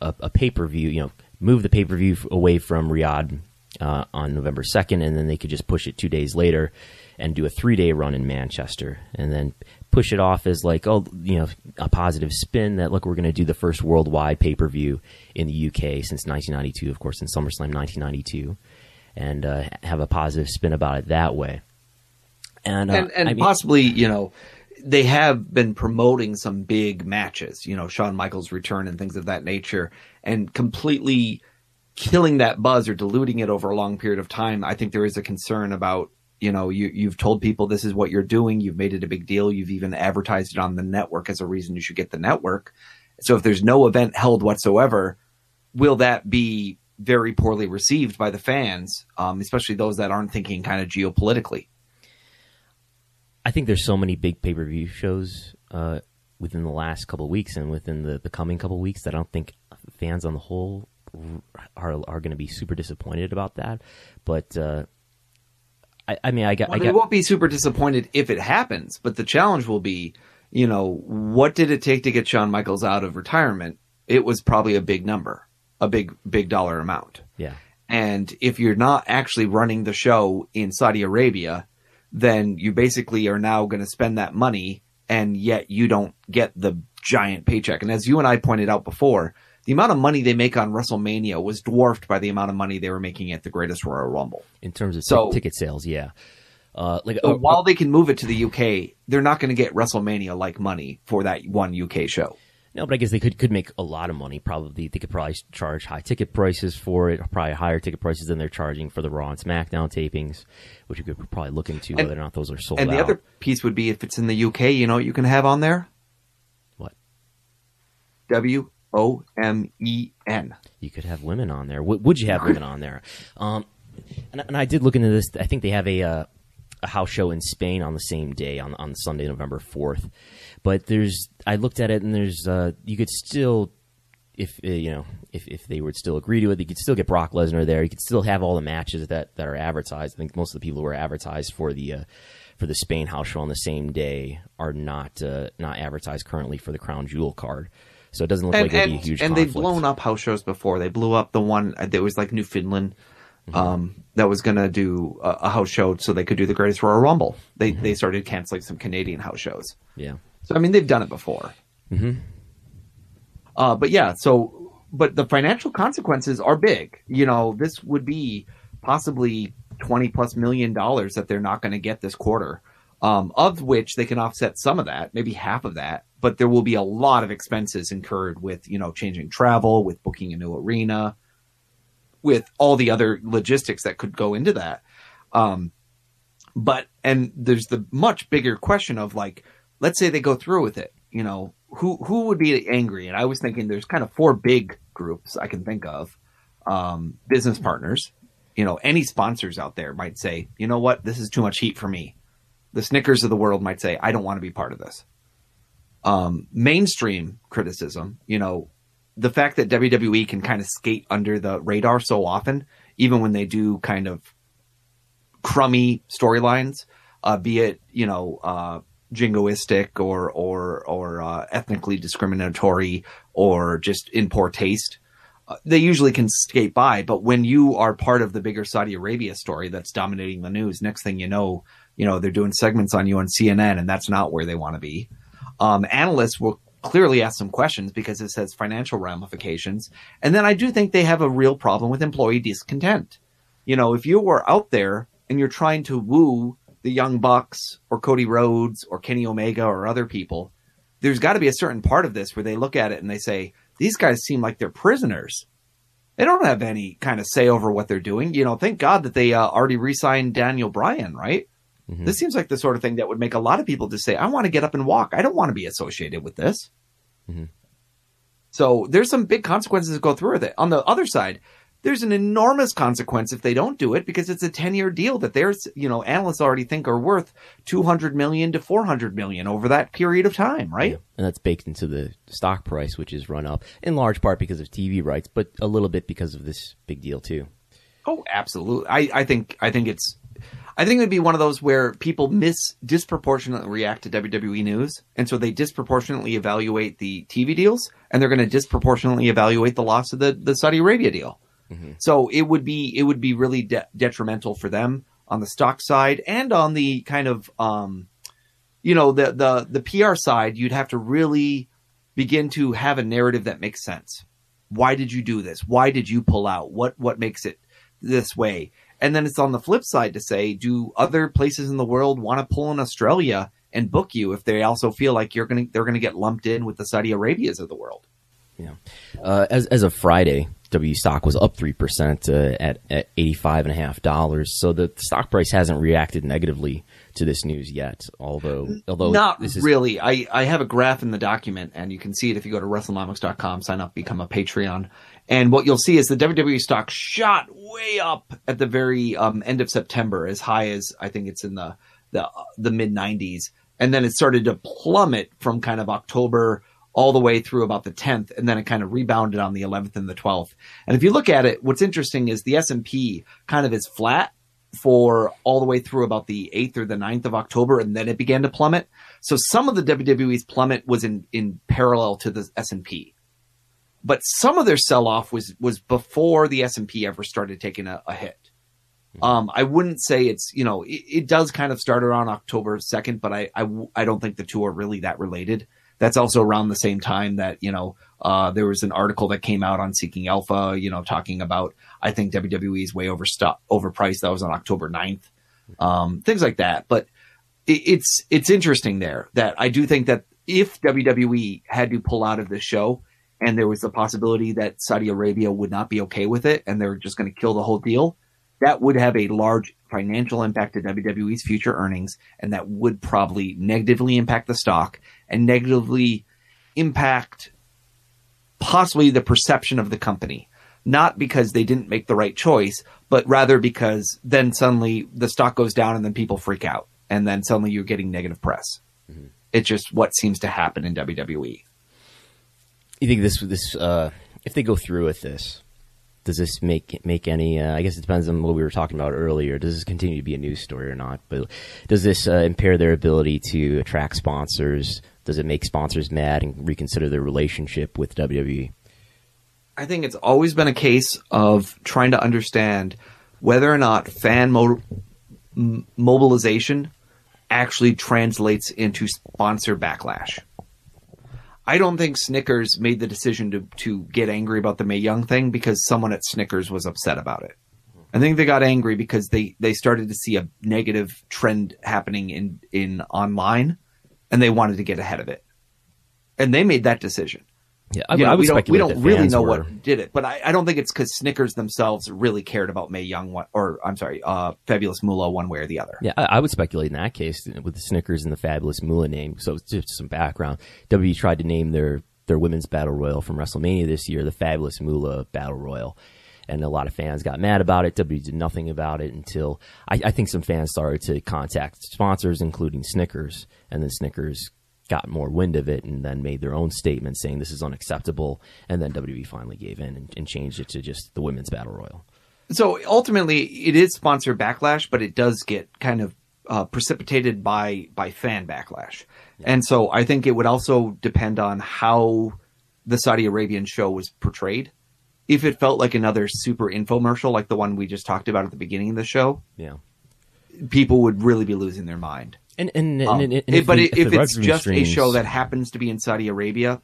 a, a pay per view, you know, move the pay per view away from Riyadh uh, on November 2nd, and then they could just push it two days later and do a three day run in Manchester, and then push it off as like, oh, you know, a positive spin that look, we're going to do the first worldwide pay per view in the UK since 1992, of course, in SummerSlam 1992, and uh, have a positive spin about it that way. And uh, and, and I mean, possibly, you know, they have been promoting some big matches, you know, Shawn Michaels' return and things of that nature, and completely killing that buzz or diluting it over a long period of time. I think there is a concern about you know you you've told people this is what you're doing you've made it a big deal you've even advertised it on the network as a reason you should get the network. So if there's no event held whatsoever will that be very poorly received by the fans um, especially those that aren't thinking kind of geopolitically? I think there's so many big pay-per-view shows uh, within the last couple of weeks and within the, the coming couple of weeks that i don't think fans on the whole are, are going to be super disappointed about that. But uh, I, I mean, I got. Well, I they won't be super disappointed if it happens, but the challenge will be, you know, what did it take to get Shawn Michaels out of retirement? It was probably a big number, a big, big dollar amount. Yeah. And if you're not actually running the show in Saudi Arabia, then you basically are now going to spend that money and yet you don't get the giant paycheck. And as you and I pointed out before, the amount of money they make on WrestleMania was dwarfed by the amount of money they were making at the Greatest Royal Rumble. In terms of so, t- ticket sales, yeah. Uh, like so uh, while they can move it to the UK, they're not going to get WrestleMania like money for that one UK show. No, but I guess they could could make a lot of money. Probably they could probably charge high ticket prices for it, probably higher ticket prices than they're charging for the Raw and SmackDown tapings, which you could probably look into And- whether or not those are sold out. and the out. other piece would be if it's in the UK, you know what you can have on there? What? W O M E N. you could have women on there. Would, you have women on there? Um, and, and I did look into this. I think they have a uh, a house show in Spain on the same day on on Sunday, November fourth. But there's I looked at it and there's uh, you could still if uh, you know if, if they would still agree to it, you could still get Brock Lesnar there. You could still have all the matches that, that are advertised. I think most of the people who are advertised for the uh, for the Spain house show on the same day are not uh, not advertised currently for the Crown Jewel card. So it doesn't look and, like and, be a huge and conflict. they've blown up house shows before. They blew up the one that was like Newfoundland, Mm-hmm. um, that was going to do a, a house show so they could do the Greatest Royal Rumble. They Mm-hmm. they started canceling some Canadian house shows. yeah. So I mean, they've done it before. hmm Uh, but yeah, so but the financial consequences are big. You know, this would be possibly twenty plus million dollars that they're not going to get this quarter, um, of which they can offset some of that, maybe half of that. But there will be a lot of expenses incurred with you know changing travel, with booking a new arena, with all the other logistics that could go into that. Um, but and there's the much bigger question of like, let's say they go through with it. You know, who who would be angry? And I was thinking there's kind of four big groups I can think of. Um, business partners, you know, any sponsors out there might say, you know what, this is too much heat for me. The Snickers of the world might say, I don't want to be part of this. Um, mainstream criticism, you know, the fact that WWE can kind of skate under the radar so often, even when they do kind of crummy storylines, uh, be it you know uh, jingoistic or or or uh, ethnically discriminatory or just in poor taste. Uh, they usually can skate by, but when you are part of the bigger Saudi Arabia story that's dominating the news, next thing you know, you know they're doing segments on you on CNN, and that's not where they want to be. Um, analysts will clearly ask some questions because it says financial ramifications, and then I do think they have a real problem with employee discontent you know, if you were out there and you're trying to woo the Young Bucks or Cody Rhodes or Kenny Omega or other people, there's got to be a certain part of this where they look at it and they say, these guys seem like they're prisoners. They don't have any kind of say over what they're doing. You know, thank God that they uh, already re signed Daniel Bryan, right? Mm-hmm. This seems like the sort of thing that would make a lot of people just say, I want to get up and walk. I don't want to be associated with this. Mm-hmm. So there's some big consequences that go through with it. On the other side, there's an enormous consequence if they don't do it because it's a 10 year deal that there's, you know, analysts already think are worth 200 million to 400 million over that period of time, right? and that's baked into the stock price, which is run up in large part because of TV rights, but a little bit because of this big deal too. Oh, absolutely. I, I think, I think it's, I think it would be one of those where people miss disproportionately react to WWE news. And so they disproportionately evaluate the TV deals and they're going to disproportionately evaluate the loss of the, the Saudi Arabia deal. So it would be it would be really de- detrimental for them on the stock side and on the kind of um, you know the the the PR side. You'd have to really begin to have a narrative that makes sense. Why did you do this? Why did you pull out? What what makes it this way? And then it's on the flip side to say, do other places in the world want to pull in Australia and book you if they also feel like you're gonna they're gonna get lumped in with the Saudi Arabias of the world? Yeah. Uh, as as of Friday, W stock was up three percent uh, at at eighty five and a half dollars. So the stock price hasn't reacted negatively to this news yet. Although although Not this is really. I, I have a graph in the document, and you can see it if you go to WrestleNomics.com, sign up, become a Patreon. And what you'll see is the WWE stock shot way up at the very um, end of September, as high as I think it's in the the, the mid 90s, and then it started to plummet from kind of October all the way through about the 10th, and then it kind of rebounded on the 11th and the 12th. And if you look at it, what's interesting is the S&P kind of is flat for all the way through about the 8th or the 9th of October, and then it began to plummet. So some of the WWE's plummet was in, in parallel to the S&P. But some of their sell-off was, was before the S&P ever started taking a, a hit. Um, I wouldn't say it's, you know, it, it does kind of start around October 2nd, but I, I, I don't think the two are really that related. That's also around the same time that, you know, uh, there was an article that came out on Seeking Alpha, you know, talking about, I think WWE is way overstu- overpriced. That was on October 9th. Um, things like that. But it, it's, it's interesting there that I do think that if WWE had to pull out of this show and there was the possibility that Saudi Arabia would not be okay with it and they're just going to kill the whole deal, that would have a large financial impact to WWE's future earnings and that would probably negatively impact the stock and negatively impact possibly the perception of the company. Not because they didn't make the right choice, but rather because then suddenly the stock goes down and then people freak out. And then suddenly you're getting negative press. Mm-hmm. It's just what seems to happen in WWE. You think this, this, uh, if they go through with this, does this make make any? Uh, I guess it depends on what we were talking about earlier. Does this continue to be a news story or not? But does this uh, impair their ability to attract sponsors? Does it make sponsors mad and reconsider their relationship with WWE? I think it's always been a case of trying to understand whether or not fan mo- mobilization actually translates into sponsor backlash. I don't think Snickers made the decision to to get angry about the Mae Young thing because someone at Snickers was upset about it. I think they got angry because they they started to see a negative trend happening in in online and they wanted to get ahead of it. And they made that decision. Yeah, I, you know, I would we don't, we don't really know were... what did it, but I, I don't think it's because Snickers themselves really cared about Mae Young one, or I'm sorry, uh, Fabulous Moolah one way or the other. Yeah, I, I, would speculate in that case with the Snickers and the Fabulous Moolah name. So just some background. WWE tried to name their their women's battle royal from WrestleMania this year the Fabulous Moolah Battle Royal. And a lot of fans got mad about it. WWE did nothing about it until I, I think some fans started to contact sponsors, including Snickers, and then Snickers got more wind of it and then made their own statement saying this is unacceptable. And then WWE finally gave in and, and changed it to just the women's battle royal. So ultimately, it is sponsor backlash, but it does get kind of uh, precipitated by by fan backlash. Yeah. And so I think it would also depend on how the Saudi Arabian show was portrayed. If it felt like another super infomercial, like the one we just talked about at the beginning of the show, yeah, people would really be losing their mind. And and, um, and, and if but if, if it's just streams... a show that happens to be in Saudi Arabia,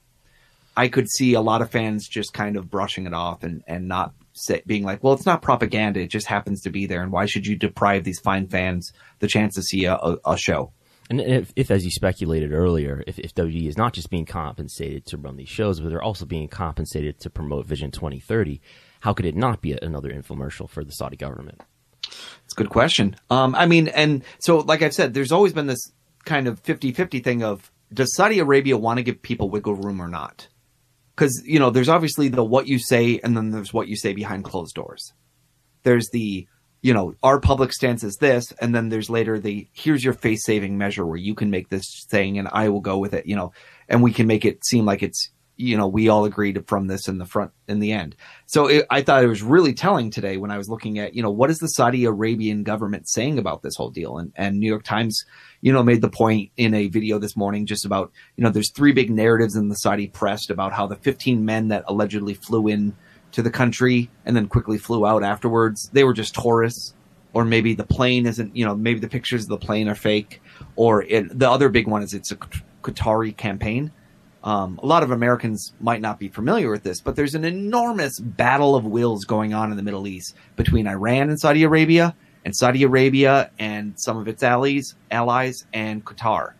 I could see a lot of fans just kind of brushing it off and and not say, being like, well, it's not propaganda; it just happens to be there, and why should you deprive these fine fans the chance to see a, a, a show? And if, if, as you speculated earlier, if, if WWE is not just being compensated to run these shows, but they're also being compensated to promote Vision 2030, how could it not be another infomercial for the Saudi government? It's a good question. Um, I mean, and so, like I've said, there's always been this kind of 50 50 thing of does Saudi Arabia want to give people wiggle room or not? Because, you know, there's obviously the what you say and then there's what you say behind closed doors. There's the, you know, our public stance is this, and then there's later the here's your face saving measure where you can make this thing and I will go with it, you know, and we can make it seem like it's you know, we all agreed from this in the front in the end. So it, I thought it was really telling today when I was looking at, you know, what is the Saudi Arabian government saying about this whole deal? And, and New York Times, you know, made the point in a video this morning just about, you know, there's three big narratives in the Saudi press about how the 15 men that allegedly flew in to the country and then quickly flew out afterwards, they were just tourists. Or maybe the plane isn't, you know, maybe the pictures of the plane are fake. Or it, the other big one is it's a Qatari campaign um, a lot of Americans might not be familiar with this, but there's an enormous battle of wills going on in the Middle East between Iran and Saudi Arabia, and Saudi Arabia and some of its allies, allies, and Qatar.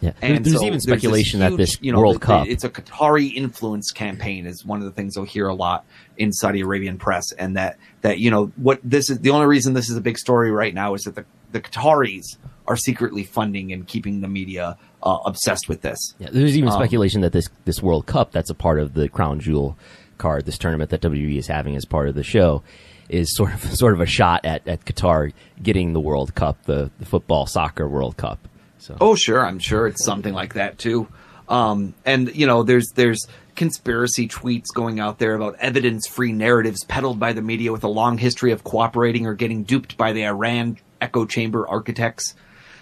Yeah, and there's so even speculation there's huge, that this you know, World Cup, it's a Qatari influence campaign, is one of the things you'll hear a lot in Saudi Arabian press, and that that you know what this is the only reason this is a big story right now is that the the Qataris are secretly funding and keeping the media uh, obsessed with this. Yeah, there's even um, speculation that this this World Cup, that's a part of the crown jewel card, this tournament that WWE is having as part of the show, is sort of sort of a shot at, at Qatar getting the World Cup, the, the football soccer World Cup. So. Oh, sure, I'm sure it's something like that too. Um, and you know, there's there's conspiracy tweets going out there about evidence-free narratives peddled by the media with a long history of cooperating or getting duped by the Iran echo chamber architects.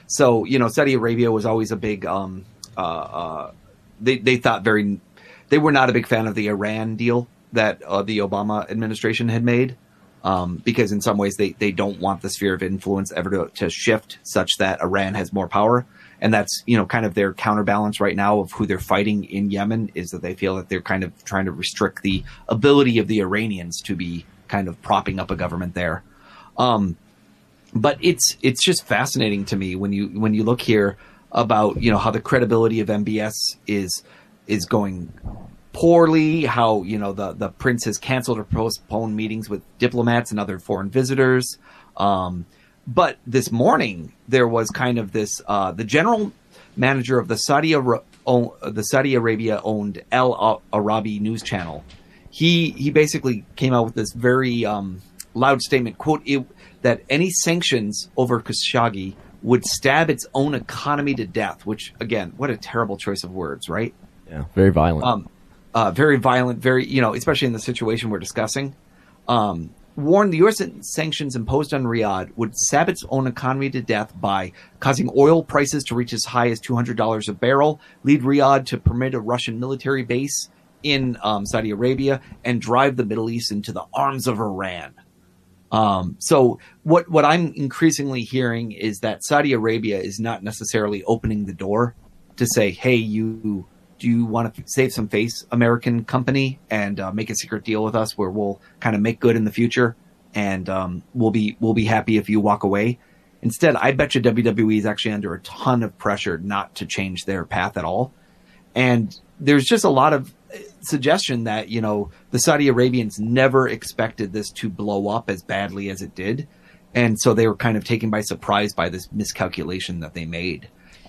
So you know, Saudi Arabia was always a big. Um, uh, uh, they they thought very. They were not a big fan of the Iran deal that uh, the Obama administration had made, um, because in some ways they they don't want the sphere of influence ever to, to shift such that Iran has more power and that's you know kind of their counterbalance right now of who they're fighting in Yemen is that they feel that they're kind of trying to restrict the ability of the Iranians to be kind of propping up a government there. Um, but it's it's just fascinating to me when you when you look here. about you know how the credibility of MBS is is going poorly. How you know the the prince has canceled or postponed meetings with diplomats and other foreign visitors. Um, but this morning there was kind of this uh, the general manager of the Saudi own, the Saudi Arabia owned Al Arabi news channel. He he basically came out with this very um, loud statement quote it, that any sanctions over Khashoggi would stab its own economy to death. Which again, what a terrible choice of words, right? Yeah, very violent. Um, uh, very violent, very you know, especially in the situation we're discussing. Um, warned the U.S. sanctions imposed on Riyadh would stab its own economy to death by causing oil prices to reach as high as $200 a barrel, lead Riyadh to permit a Russian military base in um, Saudi Arabia, and drive the Middle East into the arms of Iran. Um, so what what I'm increasingly hearing is that Saudi Arabia is not necessarily opening the door to say, "Hey, you do you want to save some face, American company, and uh, make a secret deal with us where we'll kind of make good in the future, and um, we'll be we'll be happy if you walk away." Instead, I bet you WWE is actually under a ton of pressure not to change their path at all, and there's just a lot of suggestion that you know the Saudi Arabians never expected this to blow up as badly as it did, and so they were kind of taken by surprise by this miscalculation that they made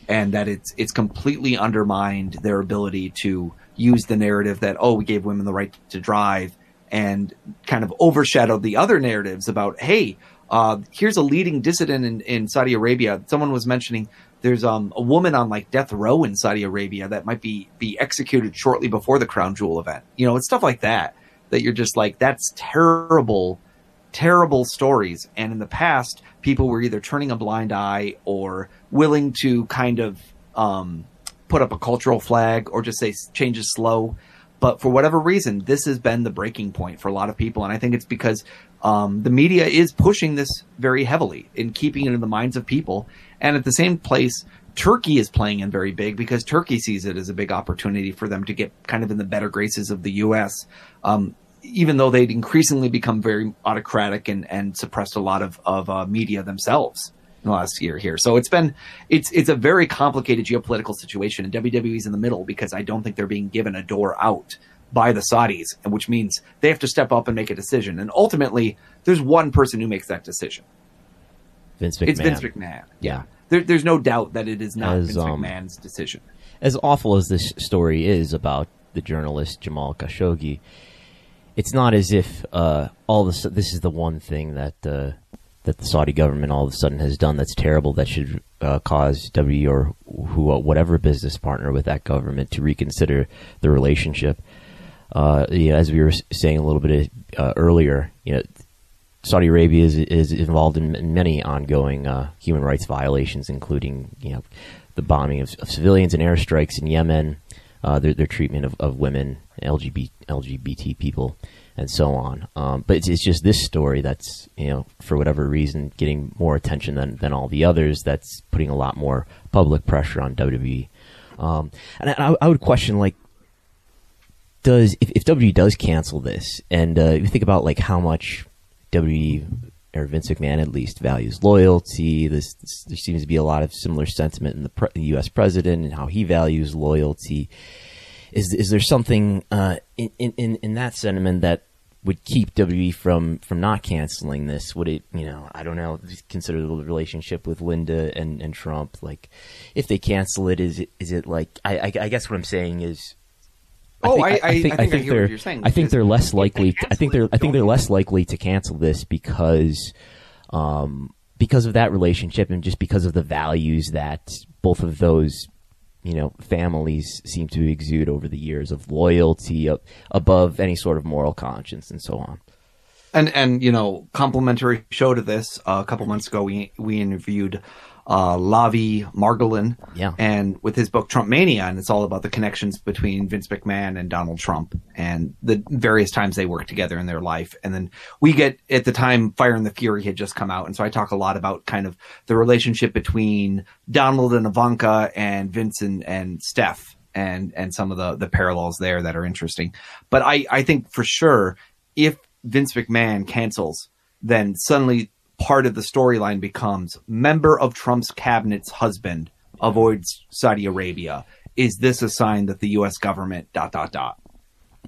and that it's it's completely undermined their ability to use the narrative that oh we gave women the right to drive and kind of overshadowed the other narratives about hey uh, here's a leading dissident in, in Saudi Arabia. Someone was mentioning there's um, a woman on like death row in Saudi Arabia that might be be executed shortly before the crown jewel event. You know, it's stuff like that that you're just like that's terrible terrible stories. And in the past, people were either turning a blind eye or willing to kind of um, put up a cultural flag or just say change is slow. But for whatever reason, this has been the breaking point for a lot of people. And I think it's because um, the media is pushing this very heavily in keeping it in the minds of people. And at the same place, Turkey is playing in very big because Turkey sees it as a big opportunity for them to get kind of in the better graces of the U.S. Um, even though they'd increasingly become very autocratic and, and suppressed a lot of, of uh, media themselves in the last year here. So it's been it's it's a very complicated geopolitical situation, and WWE's in the middle because I don't think they're being given a door out by the Saudis, which means they have to step up and make a decision. And ultimately, there's one person who makes that decision. Vince McMahon. It's Vince McMahon. Yeah. There, there's no doubt that it is not As, Vince um, McMahon's decision. As awful as this story is about the journalist Jamal Khashoggi, it's not as if uh, all this this is the one thing that uh, that the Saudi government all of a sudden has done that's terrible that should uh, cause W or who uh, whatever business partner with that government to reconsider the relationship. Uh, yeah, as we were saying a little bit uh, earlier, you know, Saudi Arabia is, is involved in, in many ongoing uh, human rights violations, including you know the bombing of, of civilians and airstrikes in Yemen, uh, their, their treatment of, of women, LGBT, LGBT people, and so on. Um, but it's, it's just this story that's you know for whatever reason getting more attention than, than all the others. That's putting a lot more public pressure on WWE. Um, and I, I would question like does if, if WWE does cancel this, and uh, you think about like how much WWE or Vince McMahon at least values loyalty. This, this there seems to be a lot of similar sentiment in the, pre- the U.S. president and how he values loyalty. Is is there something uh, in, in in that sentiment that would keep WWE from from not canceling this? Would it, you know, I don't know, consider the relationship with Linda and, and Trump. Like, if they cancel it, is it is it like? I, I, I guess what I'm saying is. Oh, think, I- I- I think I hear what they're. you're saying, I think they're less likely. they I think they're. I think they're less likely to cancel this because, um, because of that relationship and just because of the values that both of those, you know, families seem to exude over the years of loyalty up, above any sort of moral conscience and so on. And and you know, complimentary show to this. Uh, a couple months ago, we we interviewed uh, Lavie Margolin, Yeah. and with his book Trump Mania, and it's all about the connections between Vince McMahon and Donald Trump, and the various times they worked together in their life. And then we get at the time Fire and the Fury had just come out, and so I talk a lot about kind of the relationship between Donald and Ivanka, and Vince and, and Steph, and and some of the the parallels there that are interesting. But I I think for sure if Vince McMahon cancels, then suddenly part of the storyline becomes member of Trump's cabinet's husband avoids Saudi Arabia. Is this a sign that the U.S. government dot dot dot?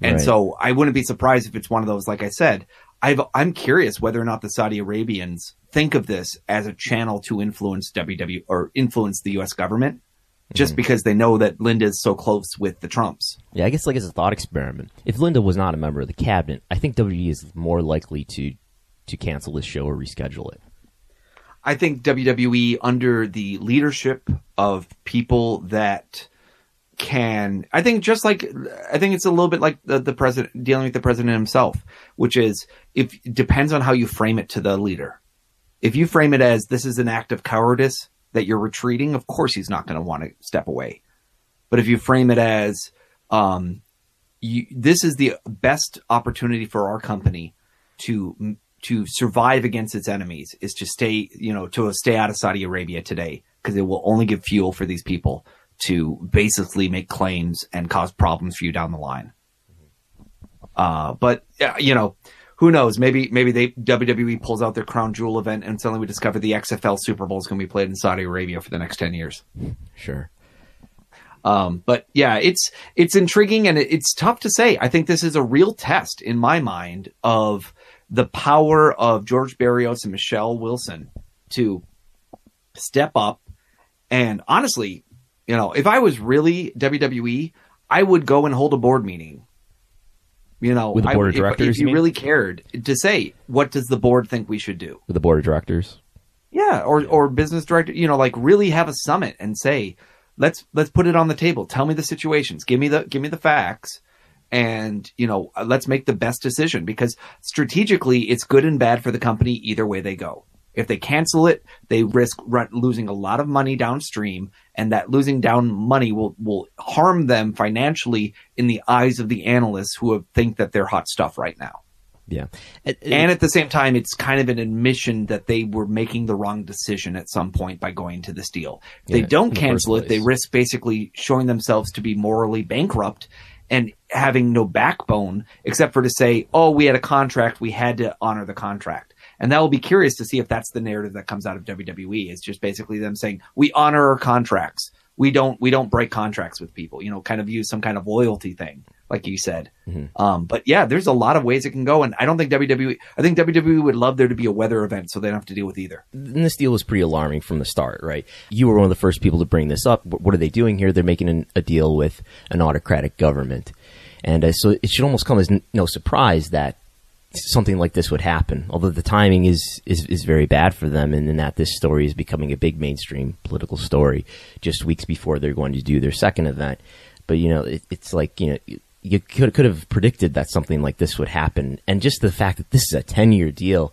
And Right. so I wouldn't be surprised if it's one of those. Like I said, I've, I'm curious whether or not the Saudi Arabians think of this as a channel to influence WW or influence the U.S. government, just mm-hmm. because they know that Linda is so close with the Trumps. Yeah, I guess like as a thought experiment, if Linda was not a member of the cabinet, I think WWE is more likely to to cancel this show or reschedule it. I think WWE under the leadership of people that can, I think just like, I think it's a little bit like the, the president dealing with the president himself, which is if it depends on how you frame it to the leader. If you frame it as this is an act of cowardice that you're retreating, of course he's not going to want to step away. But if you frame it as, um, you, this is the best opportunity for our company to to survive against its enemies is to stay, you know, to stay out of Saudi Arabia today because it will only give fuel for these people to basically make claims and cause problems for you down the line. Uh, but yeah, you know, who knows? Maybe maybe they WWE pulls out their crown jewel event and suddenly we discover the XFL Super Bowl is going to be played in Saudi Arabia for the next ten years. Sure. Um, but yeah, it's it's intriguing and it, it's tough to say. I think this is a real test in my mind of the power of George Barrios and Michelle Wilson to step up. And honestly, you know, if I was really WWE, I would go and hold a board meeting. You know, With the board would- of directors, If, if you you really cared to say, what does the board think we should do? With the board of directors. Yeah, or or business director, you know, like really have a summit and say, let's let's put it on the table. Tell me the situations. Give me the give me the facts, and you know, uh, let's make the best decision because strategically, it's good and bad for the company either way they go. If they cancel it, they risk run, losing a lot of money downstream, and that losing down money will will harm them financially in the eyes of the analysts who have, think that they're hot stuff right now. Yeah. And at the same time, it's kind of an admission that they were making the wrong decision at some point by going to this deal. If they Yeah, don't in the cancel it, they risk basically showing themselves to be morally bankrupt and having no backbone except for to say, oh, we had a contract, we had to honor the contract. And that will be curious to see if that's the narrative that comes out of WWE. It's just basically them saying, we honor our contracts. We don't, we don't break contracts with people, you know, kind of use some kind of loyalty thing, like you said. Um, but yeah, there's a lot of ways it can go. And I don't think WWE, I think WWE would love there to be a weather event so they don't have to deal with either. And this deal was pretty alarming from the start, right? You were one of the first people to bring this up. What what are they doing here? They're making an, a deal with an autocratic government. And uh, so it should almost come as n- no surprise that something like this would happen. Although the timing is, is, is very bad for them and in that this story is becoming a big mainstream political story just weeks before they're going to do their second event. But, you know, it, it's like, you know, you- could, could have predicted that something like this would happen. And just the fact that this is a 10 year deal,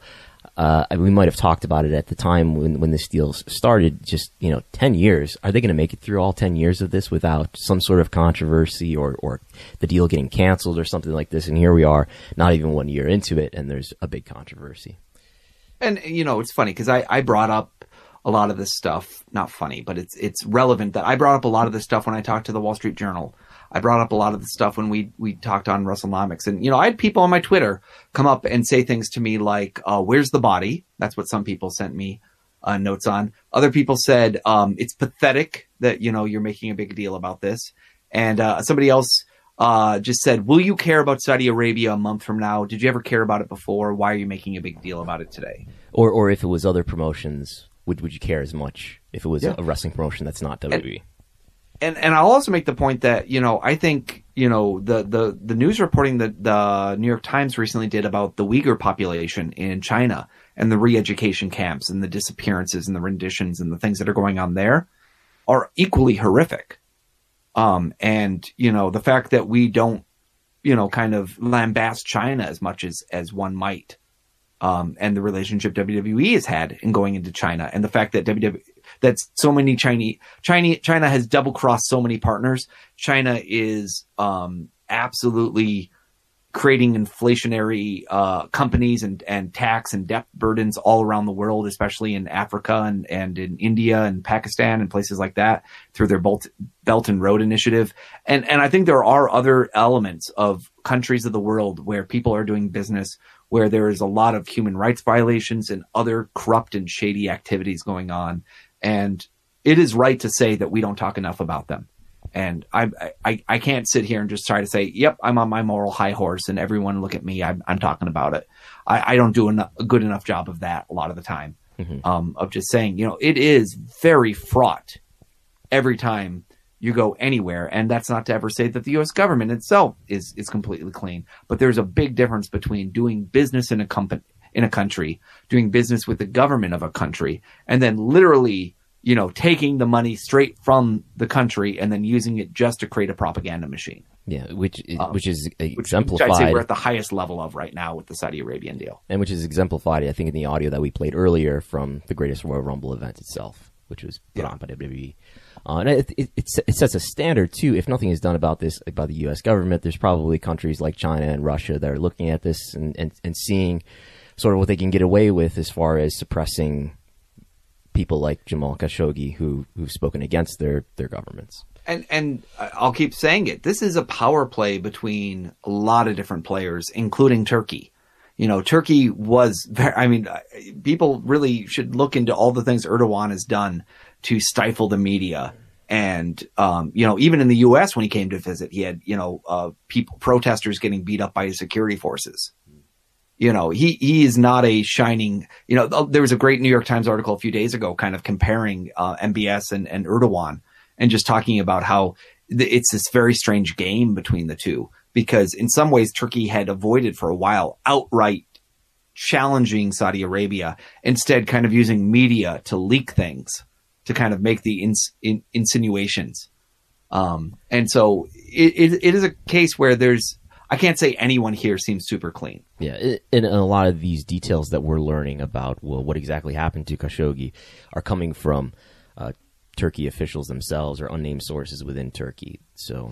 uh, we might have talked about it at the time when, when this deal started. Just you know, ten years. Are they going to make it through all ten years of this without some sort of controversy or or the deal getting canceled or something like this? And here we are, not even one year into it, and there's a big controversy. And you know, it's funny because I, I brought up a lot of this stuff. Not funny, but it's it's relevant that I brought up a lot of this stuff when I talked to the Wall Street Journal. I brought up a lot of the stuff when we we talked on WrestleNomics, and you know, I had people on my Twitter come up and say things to me like, uh, "Where's the body?" That's what some people sent me uh, notes on. Other people said, um, "It's pathetic that you know you're making a big deal about this," and uh, somebody else uh, just said, "Will you care about Saudi Arabia a month from now? Did you ever care about it before? Why are you making a big deal about it today?" Or or if it was other promotions, would would you care as much if it was Yeah. a wrestling promotion that's not? WWE? and and and I'll also make the point that you know I think you know the the the news reporting that the New York Times recently did about the Uyghur population in China and the re-education camps and the disappearances and the renditions and the things that are going on there are equally horrific. Um, and you know the fact that we don't you know kind of lambast China as much as as one might. Um, and the relationship WWE has had in going into China, and the fact that WWE that so many Chinese China China has double crossed so many partners. China is um, absolutely creating inflationary uh, companies and, and tax and debt burdens all around the world, especially in Africa and, and in India and Pakistan and places like that through their Belt, Belt and Road Initiative. And, and I think there are other elements of countries of the world where people are doing business where there is a lot of human rights violations and other corrupt and shady activities going on. And it is right to say that we don't talk enough about them. And I, I, I can't sit here and just try to say, yep, I'm on my moral high horse and everyone look at me. I'm, I'm talking about it. I, I don't do enough, a good enough job of that a lot of the time. Um, of just saying, you know, it is very fraught every time you go anywhere. And that's not to ever say that the U.S. government itself is, is completely clean, but there's a big difference between doing business in a company, in a country, doing business with the government of a country, and then literally, you know, taking the money straight from the country and then using it just to create a propaganda machine. Yeah, which Um, which is Which, which exemplified. I'd say we're at the highest level of right now with the Saudi Arabian deal. and which is exemplified, I think, in the audio that we played earlier from the Greatest Royal Rumble event itself, which was put on by WWE. Uh, and it, it, it, it sets a standard too. If nothing is done about this by the U.S. government, there's probably countries like China and Russia that are looking at this and, and, and seeing sort of what they can get away with as far as suppressing people like Jamal Khashoggi who who've spoken against their their governments. and and I'll keep saying it. This is a power play between a lot of different players, including Turkey. You know, Turkey was very, I mean, people really should look into all the things Erdogan has done to stifle the media. And, um, you know, even in the U.S., when he came to visit, he had, you know, uh, people, protesters getting beat up by his security forces. You know, he, he is not a shining, you know, there was a great New York Times article a few days ago kind of comparing, uh, MBS and, and Erdogan and just talking about how it's this very strange game between the two because in some ways Turkey had avoided for a while outright challenging Saudi Arabia, instead kind of using media to leak things to kind of make the ins- in- insinuations. Um, and so it, it, it is a case where there's, I can't say anyone here seems super clean. Yeah, and a lot of these details that we're learning about, well, what exactly happened to Khashoggi, are coming from uh, Turkey officials themselves or unnamed sources within Turkey. So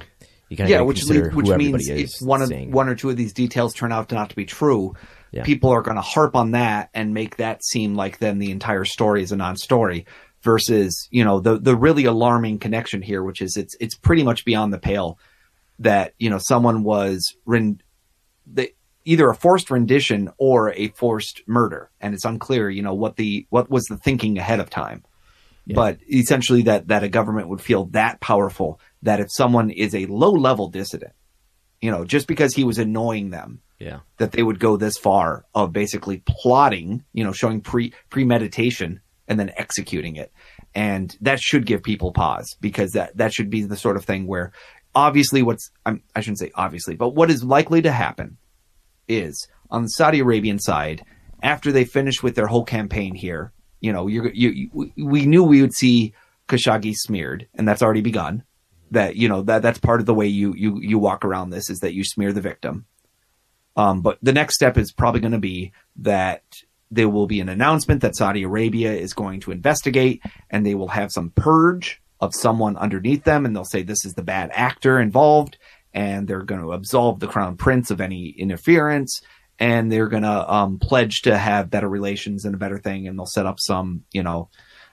you kind of yeah, which consider le- which means if one of saying. one or two of these details turn out to not to be true, Yeah. people are going to harp on that and make that seem like then the entire story is a non-story. Versus, you know, the the really alarming connection here, which is it's it's pretty much beyond the pale that you know someone was ren- the, either a forced rendition or a forced murder, and it's unclear, you know, what the what was the thinking ahead of time. But essentially, that that a government would feel that powerful that if someone is a low level dissident, you know, just because he was annoying them, Yeah. that they would go this far of basically plotting, you know, showing pre premeditation and then executing it. And that should give people pause because that, that should be the sort of thing where obviously what's, I'm, I shouldn't say obviously, but what is likely to happen is on the Saudi Arabian side, after they finish with their whole campaign here, you know, you, you, we knew we would see Khashoggi smeared and that's already begun. That, you know, that, that's part of the way you, you, you walk around this is that you smear the victim. Um, but the next step is probably going to be that there will be an announcement that Saudi Arabia is going to investigate and they will have some purge of someone underneath them and they'll say this is the bad actor involved and they're going to absolve the crown prince of any interference and they're going to um, pledge to have better relations and a better thing and they'll set up some, you know,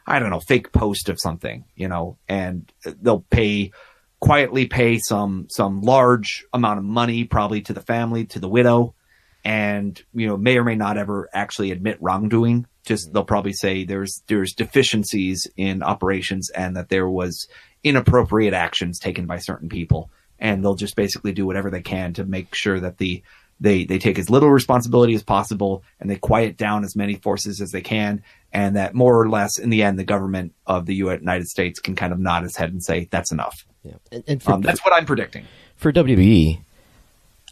I don't know, fake post of something, you know, and they'll pay quietly pay some some large amount of money probably to the family to the widow and you know may or may not ever actually admit wrongdoing. Just they'll probably say there's there's deficiencies in operations and that there was inappropriate actions taken by certain people and they'll just basically do whatever they can to make sure that the they they take as little responsibility as possible and they quiet down as many forces as they can and that more or less in the end the government of the United States can kind of nod its head and say that's enough yeah. and, and for, um, that's what I'm predicting for WWE.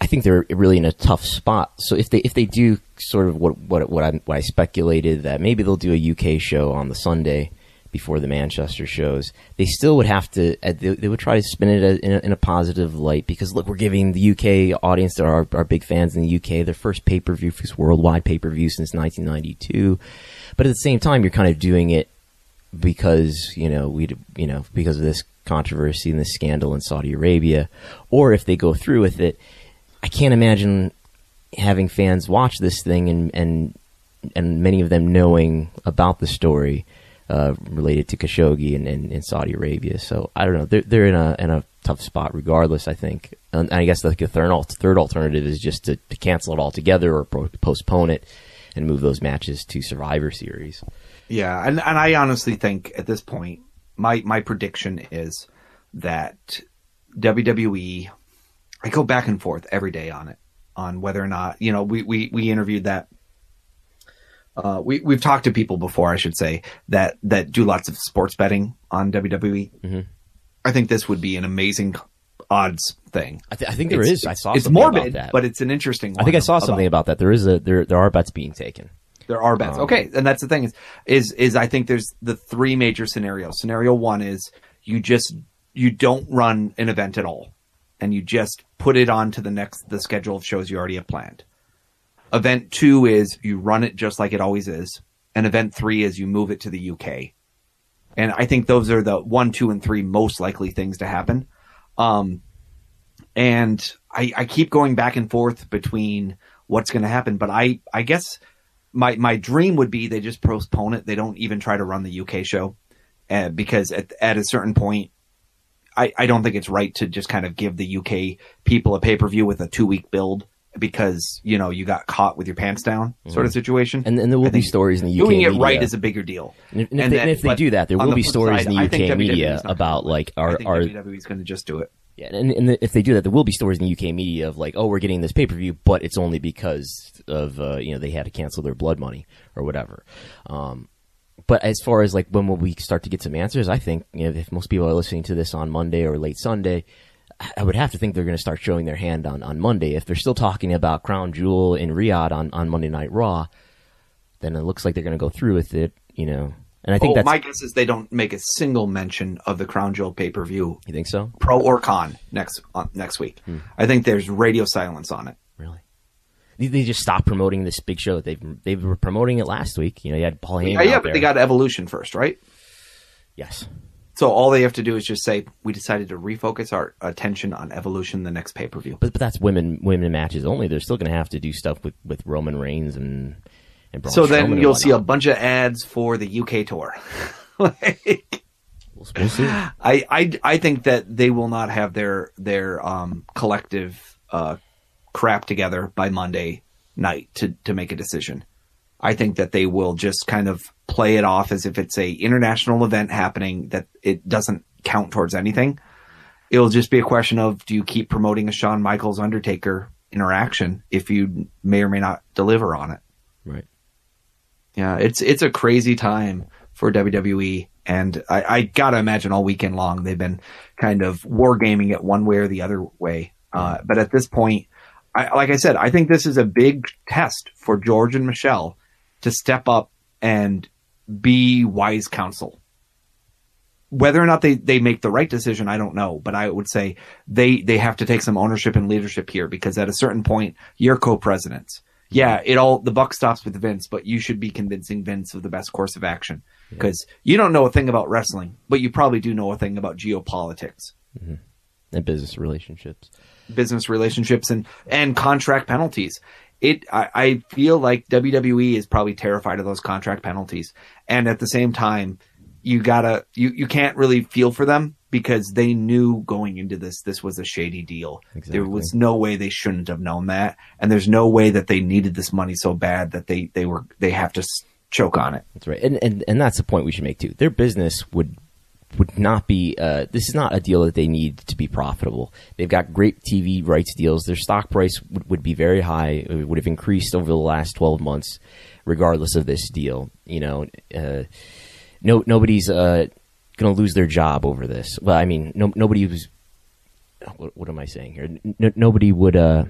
I think they're really in a tough spot. So if they if they do sort of what what what I, what I speculated that maybe they'll do a UK show on the Sunday before the Manchester shows, they still would have to uh, they, would try to spin it in a, in a positive light because look, we're giving the UK audience that are our big fans in the UK their first pay per view, first worldwide pay per view since 1992. But at the same time, you're kind of doing it because you know we you know because of this controversy and this scandal in Saudi Arabia, or if they go through with it, I can't imagine having fans watch this thing and and and many of them knowing about the story uh, related to Khashoggi and, and, and, Saudi Arabia. So I don't know. They're they're in a in a tough spot regardless. I think. And I guess like the third third alternative is just to, to cancel it altogether or pro- postpone it and move those matches to Survivor Series. Yeah, and and I honestly think at this point, my my prediction is that WWE. I go back and forth every day on it, on whether or not you know we we we interviewed that. Uh, we we've talked to people before, I should say that that do lots of sports betting on WWE. Mm-hmm. I think this would be an amazing odds thing. I, th- I think there It's- is. I saw it's something morbid, about that. but it's an interesting. I think I saw about- something about that. There is a there there are bets being taken. There are bets. Um, okay, and that's the thing is is is I think there's the three major scenarios. Scenario one is you just you don't run an event at all, and you just put it on to the next the schedule of shows you already have planned. Event two is you run it just like it always is, and event three is you move it to the UK. And I think those are the one, two, and three most likely things to happen. Um, and I, I keep going back and forth between what's going to happen, but I, I guess my, my dream would be they just postpone it. They don't even try to run the UK show, uh, because at, at a certain point, I, I don't think it's right to just kind of give the UK people a pay per view with a two week build because you know you got caught with your pants down sort of Mhm. situation. And, and there will be stories in the UK doing it media. right is a bigger deal. And if, and if they, and if they do that, there will be stories side, in the UK media about like our our WWE is going to just do it. yeah, and, and the, if they do that, there will be stories in the UK media of like, oh, we're getting this pay per view, but it's only because of uh, you know they had to cancel their blood money or whatever. Um, but as far as like when will we start to get some answers, I think you know, if most people are listening to this on Monday or late Sunday, I- would have to think they're going to start showing their hand on, on Monday. If they're still talking about Crown Jewel in Riyadh on, on Monday Night Raw, then it looks like they're going to go through with it, you know. And I think oh, that's my guess is they don't make a single mention of the Crown Jewel pay per view. You think so? Pro or con next uh, next week. Hmm. I think there's radio silence on it. Really? they just stopped promoting this big show. They they were promoting it last week. You know, you had Paul Heyman. Yeah, yeah, but there. they got Evolution first, right? Yes. So all they have to do is just say we decided to refocus our attention on Evolution the next pay per view. But, but that's women women matches only. They're still going to have to do stuff with, with Roman Reigns and and Braun So Strowman then you'll see a bunch of ads for the UK tour. Like, we'll see. I, I I think that they will not have their their um, collective uh, crap together by Monday night to to make a decision. I think that they will just kind of play it off as if it's a international event happening that it doesn't count towards anything. It'll just be a question of do you keep promoting a Shawn Michaels Undertaker interaction if you may or may not deliver on it. Right. Yeah, it's it's a crazy time for WWE, and I, I gotta imagine all weekend long they've been kind of wargaming it one way or the other way. Uh, but at this point, I, like I said, I think this is a big test for George and Michelle to step up and be wise counsel. Whether or not they, they make the right decision, I don't know, but I would say they, they have to take some ownership and leadership here because at a certain point, you're co-presidents. Yeah, it all, the buck stops with Vince, but you should be convincing Vince of the best course of action because you don't know a thing about wrestling, but you probably do know a thing about geopolitics, mm-hmm. and business relationships. business relationships and, and contract penalties. It, I, I feel like WWE is probably terrified of those contract penalties. And at the same time, you gotta, you, you can't really feel for them because they knew going into this, this was a shady deal. There was no way they shouldn't have known that. And there's no way that they needed this money so bad that they, they were, they have to choke on it. That's right, and and and that's the point we should make too. Their business would would not be. Uh, this is not a deal that they need to be profitable. They've got great TV rights deals. Their stock price would, would be very high. It would have increased over the last twelve months, regardless of this deal. You know, uh, no nobody's uh, going to lose their job over this. Well, I mean, no, nobody was. What, what am I saying here? N- nobody would. Uh,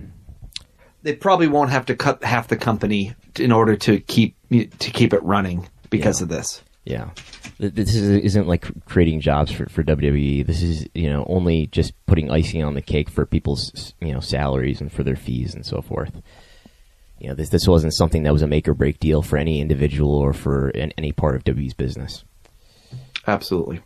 they probably won't have to cut half the company in order to keep to keep it running because of this. Yeah, this is, isn't like creating jobs for, for WWE. This is you know only just putting icing on the cake for people's you know salaries and for their fees and so forth. You know, this this wasn't something that was a make or break deal for any individual or for an, any part of WWE's business. Absolutely.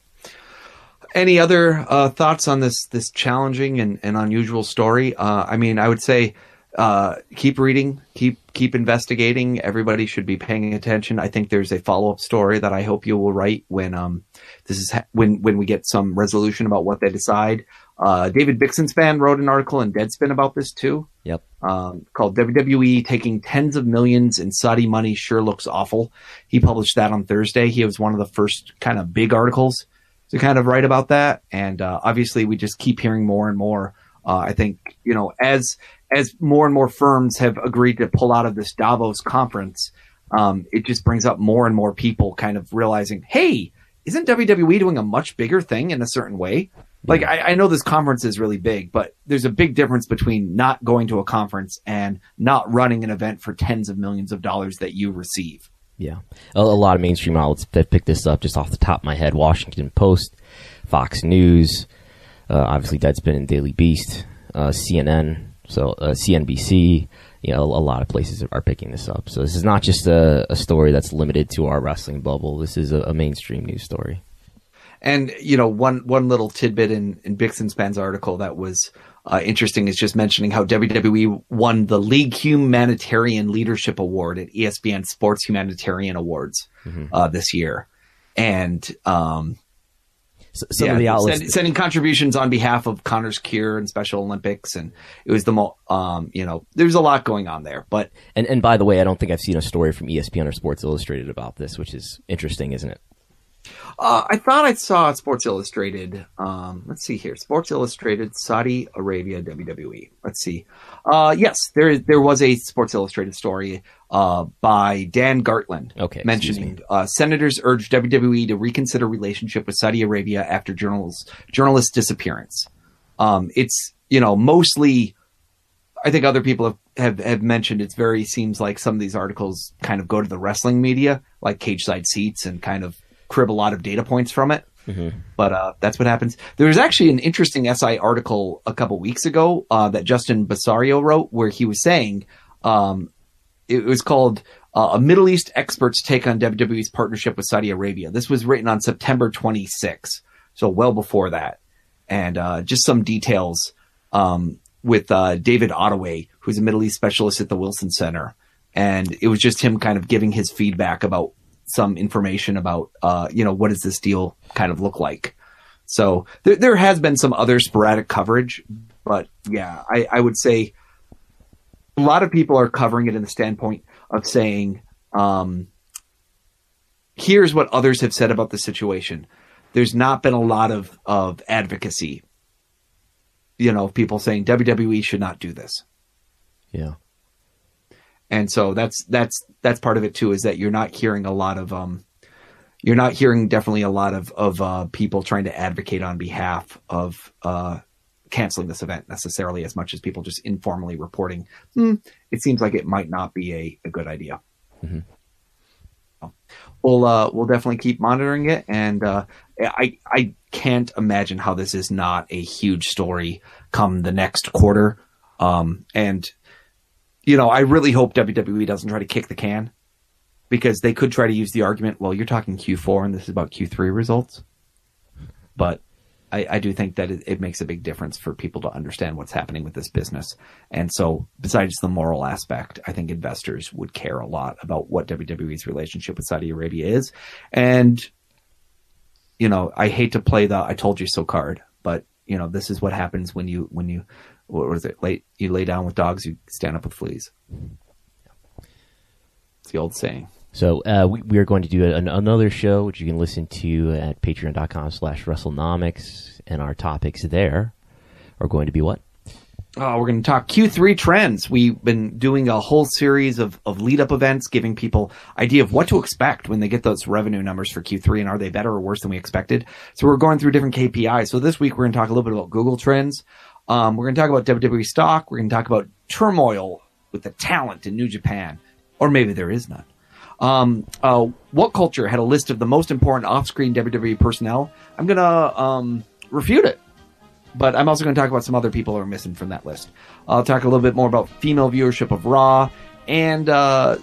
Any other uh, thoughts on this this challenging and, and unusual story? Uh, I mean, I would say uh, keep reading, keep keep investigating. Everybody should be paying attention. I think there's a follow up story that I hope you will write when um this is ha- when when we get some resolution about what they decide. Uh, David Bixenspan wrote an article in Deadspin about this too. Yep. Um, called WWE taking tens of millions in Saudi money sure looks awful. He published that on Thursday. He was one of the first kind of big articles to kind of write about that. And uh, obviously, we just keep hearing more and more. Uh, I think you know as as more and more firms have agreed to pull out of this Davos conference, um, it just brings up more and more people kind of realizing, hey, isn't WWE doing a much bigger thing in a certain way? Like I, I know this conference is really big, but there's a big difference between not going to a conference and not running an event for tens of millions of dollars that you receive. Yeah, a, a lot of mainstream outlets that picked this up just off the top of my head: Washington Post, Fox News, uh, obviously Deadspin and Daily Beast, uh, CNN, so uh, CNBC. You know, a, lot of places are picking this up. So this is not just a, a story that's limited to our wrestling bubble. This is a, a mainstream news story. And you know, one one little tidbit in in Bixenspan's article that was uh, interesting is just mentioning how WWE won the League Humanitarian Leadership Award at ESPN Sports Humanitarian Awards Mhm. uh, this year, and um, some of the outlets- send- sending contributions on behalf of Connor's Cure and Special Olympics, and it was the mo- um, you know, there's a lot going on there, but And and by the way, I don't think I've seen a story from ESPN or Sports Illustrated about this, which is interesting, isn't it? Uh, I thought I saw Sports Illustrated. Um, let's see here. Sports Illustrated, Saudi Arabia, WWE. Let's see. Uh, yes, there there was a Sports Illustrated story uh, by Dan Gartland. Okay, mentioning uh, senators urged WWE to reconsider relationship with Saudi Arabia after journals journalist disappearance. Um, it's you know mostly. I think other people have, have, have mentioned it's very seems like some of these articles kind of go to the wrestling media, like Cageside Seats, and kind of crib a lot of data points from it. But uh, that's what happens. There was actually an interesting SI article a couple weeks ago uh, that Justin Barrasso wrote, where he was saying um, it was called uh, "A Middle East Expert's Take on WWE's Partnership with Saudi Arabia." This was written on September 26, so well before that, and uh, just some details um, with uh, David Ottaway, who's a Middle East specialist at the Wilson Center, and it was just him kind of giving his feedback about some information about uh, you know what does this deal kind of look like. So there, there has been some other sporadic coverage, but yeah, I, I would say a lot of people are covering it in the standpoint of saying, um, here's what others have said about the situation. There's not been a lot of, of advocacy, you know, people saying WWE should not do this. Yeah. And so that's that's that's part of it too is that you're not hearing a lot of um you're not hearing definitely a lot of of uh, people trying to advocate on behalf of uh, canceling this event necessarily as much as people just informally reporting hmm, it seems like it might not be a, a good idea. Mhm. We'll uh, we'll definitely keep monitoring it, and uh, I I can't imagine how this is not a huge story come the next quarter. Um, and you know, I really hope WWE doesn't try to kick the can because they could try to use the argument, well, you're talking Q4 and this is about Q3 results. But I, I do think that it, it makes a big difference for people to understand what's happening with this business. And so, besides the moral aspect, I think investors would care a lot about what WWE's relationship with Saudi Arabia is. And, you know, I hate to play the I told you so card, but, you know, this is what happens when you, when you, what was it? Lay, you lay down with dogs, you stand up with fleas. It's the old saying. So uh, we, we are going to do an, another show, which you can listen to at patreon.com slash WrestleNomics, and our topics there are going to be what? Uh, we're going to talk Q3 trends. We've been doing a whole series of, of lead up events, giving people idea of what to expect when they get those revenue numbers for Q3 and are they better or worse than we expected. So we're going through different KPIs. So this week we're going to talk a little bit about Google trends. Um, we're going to talk about WWE stock. We're going to talk about turmoil with the talent in New Japan, or maybe there is none. Um, uh, WhatCulture had a list of the most important off-screen WWE personnel? I'm going to um, refute it but I'm also going to talk about some other people who are missing from that list. I'll talk a little bit more about female viewership of Raw and uh,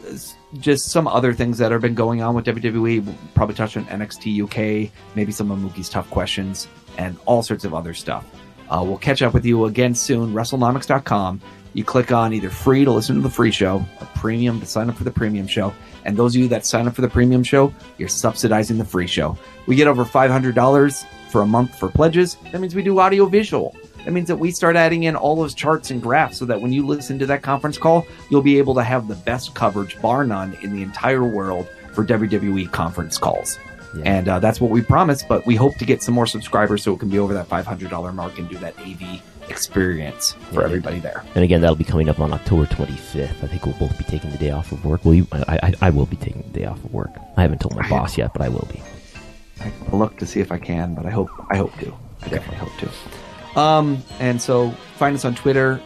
just some other things that have been going on with WWE. We'll probably touch on NXT UK, maybe some of Mookie's tough questions, and all sorts of other stuff. Uh, we'll catch up with you again soon. WrestleNomics.com. You click on either free to listen to the free show a premium to sign up for the premium show. And those of you that sign up for the premium show, you're subsidizing the free show. We get over $500 for a month for pledges. That means we do audio visual. That means that we start adding in all those charts and graphs so that when you listen to that conference call, you'll be able to have the best coverage, bar none, in the entire world for WWE conference calls. And uh, that's what we promised, but we hope to get some more subscribers so it can be over that $500 mark and do that AV experience for Yeah. everybody there. And again, that'll be coming up on October 25th. I think we'll both be taking the day off of work. Will you, I, I, I will be taking the day off of work. I haven't told my boss yet, but I will be. I'll look to see if I can, but I hope I hope to. I definitely hope to. Um, and so find us on Twitter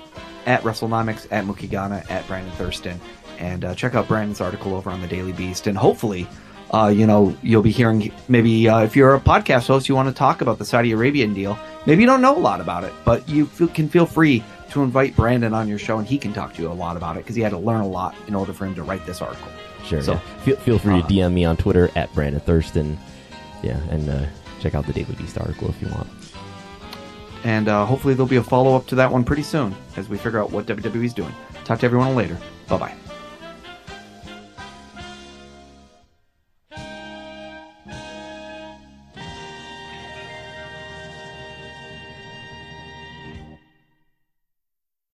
at WrestleNomics, at MookieGhana, at Brandon Thurston, and uh, check out Brandon's article over on the Daily Beast. And hopefully, uh, you know, you'll be hearing maybe uh, if you're a podcast host, you want to talk about the Saudi Arabian deal. Maybe you don't know a lot about it, but you feel, can feel free to invite Brandon on your show, and he can talk to you a lot about it because he had to learn a lot in order for him to write this article. Sure. So, yeah. feel, feel free uh, to DM me on Twitter at Brandon Thurston. Yeah, and uh, check out the Daily Beast article if you want. And uh, hopefully there'll be a follow up to that one pretty soon as we figure out what WWE's doing. Talk to everyone later. Bye bye.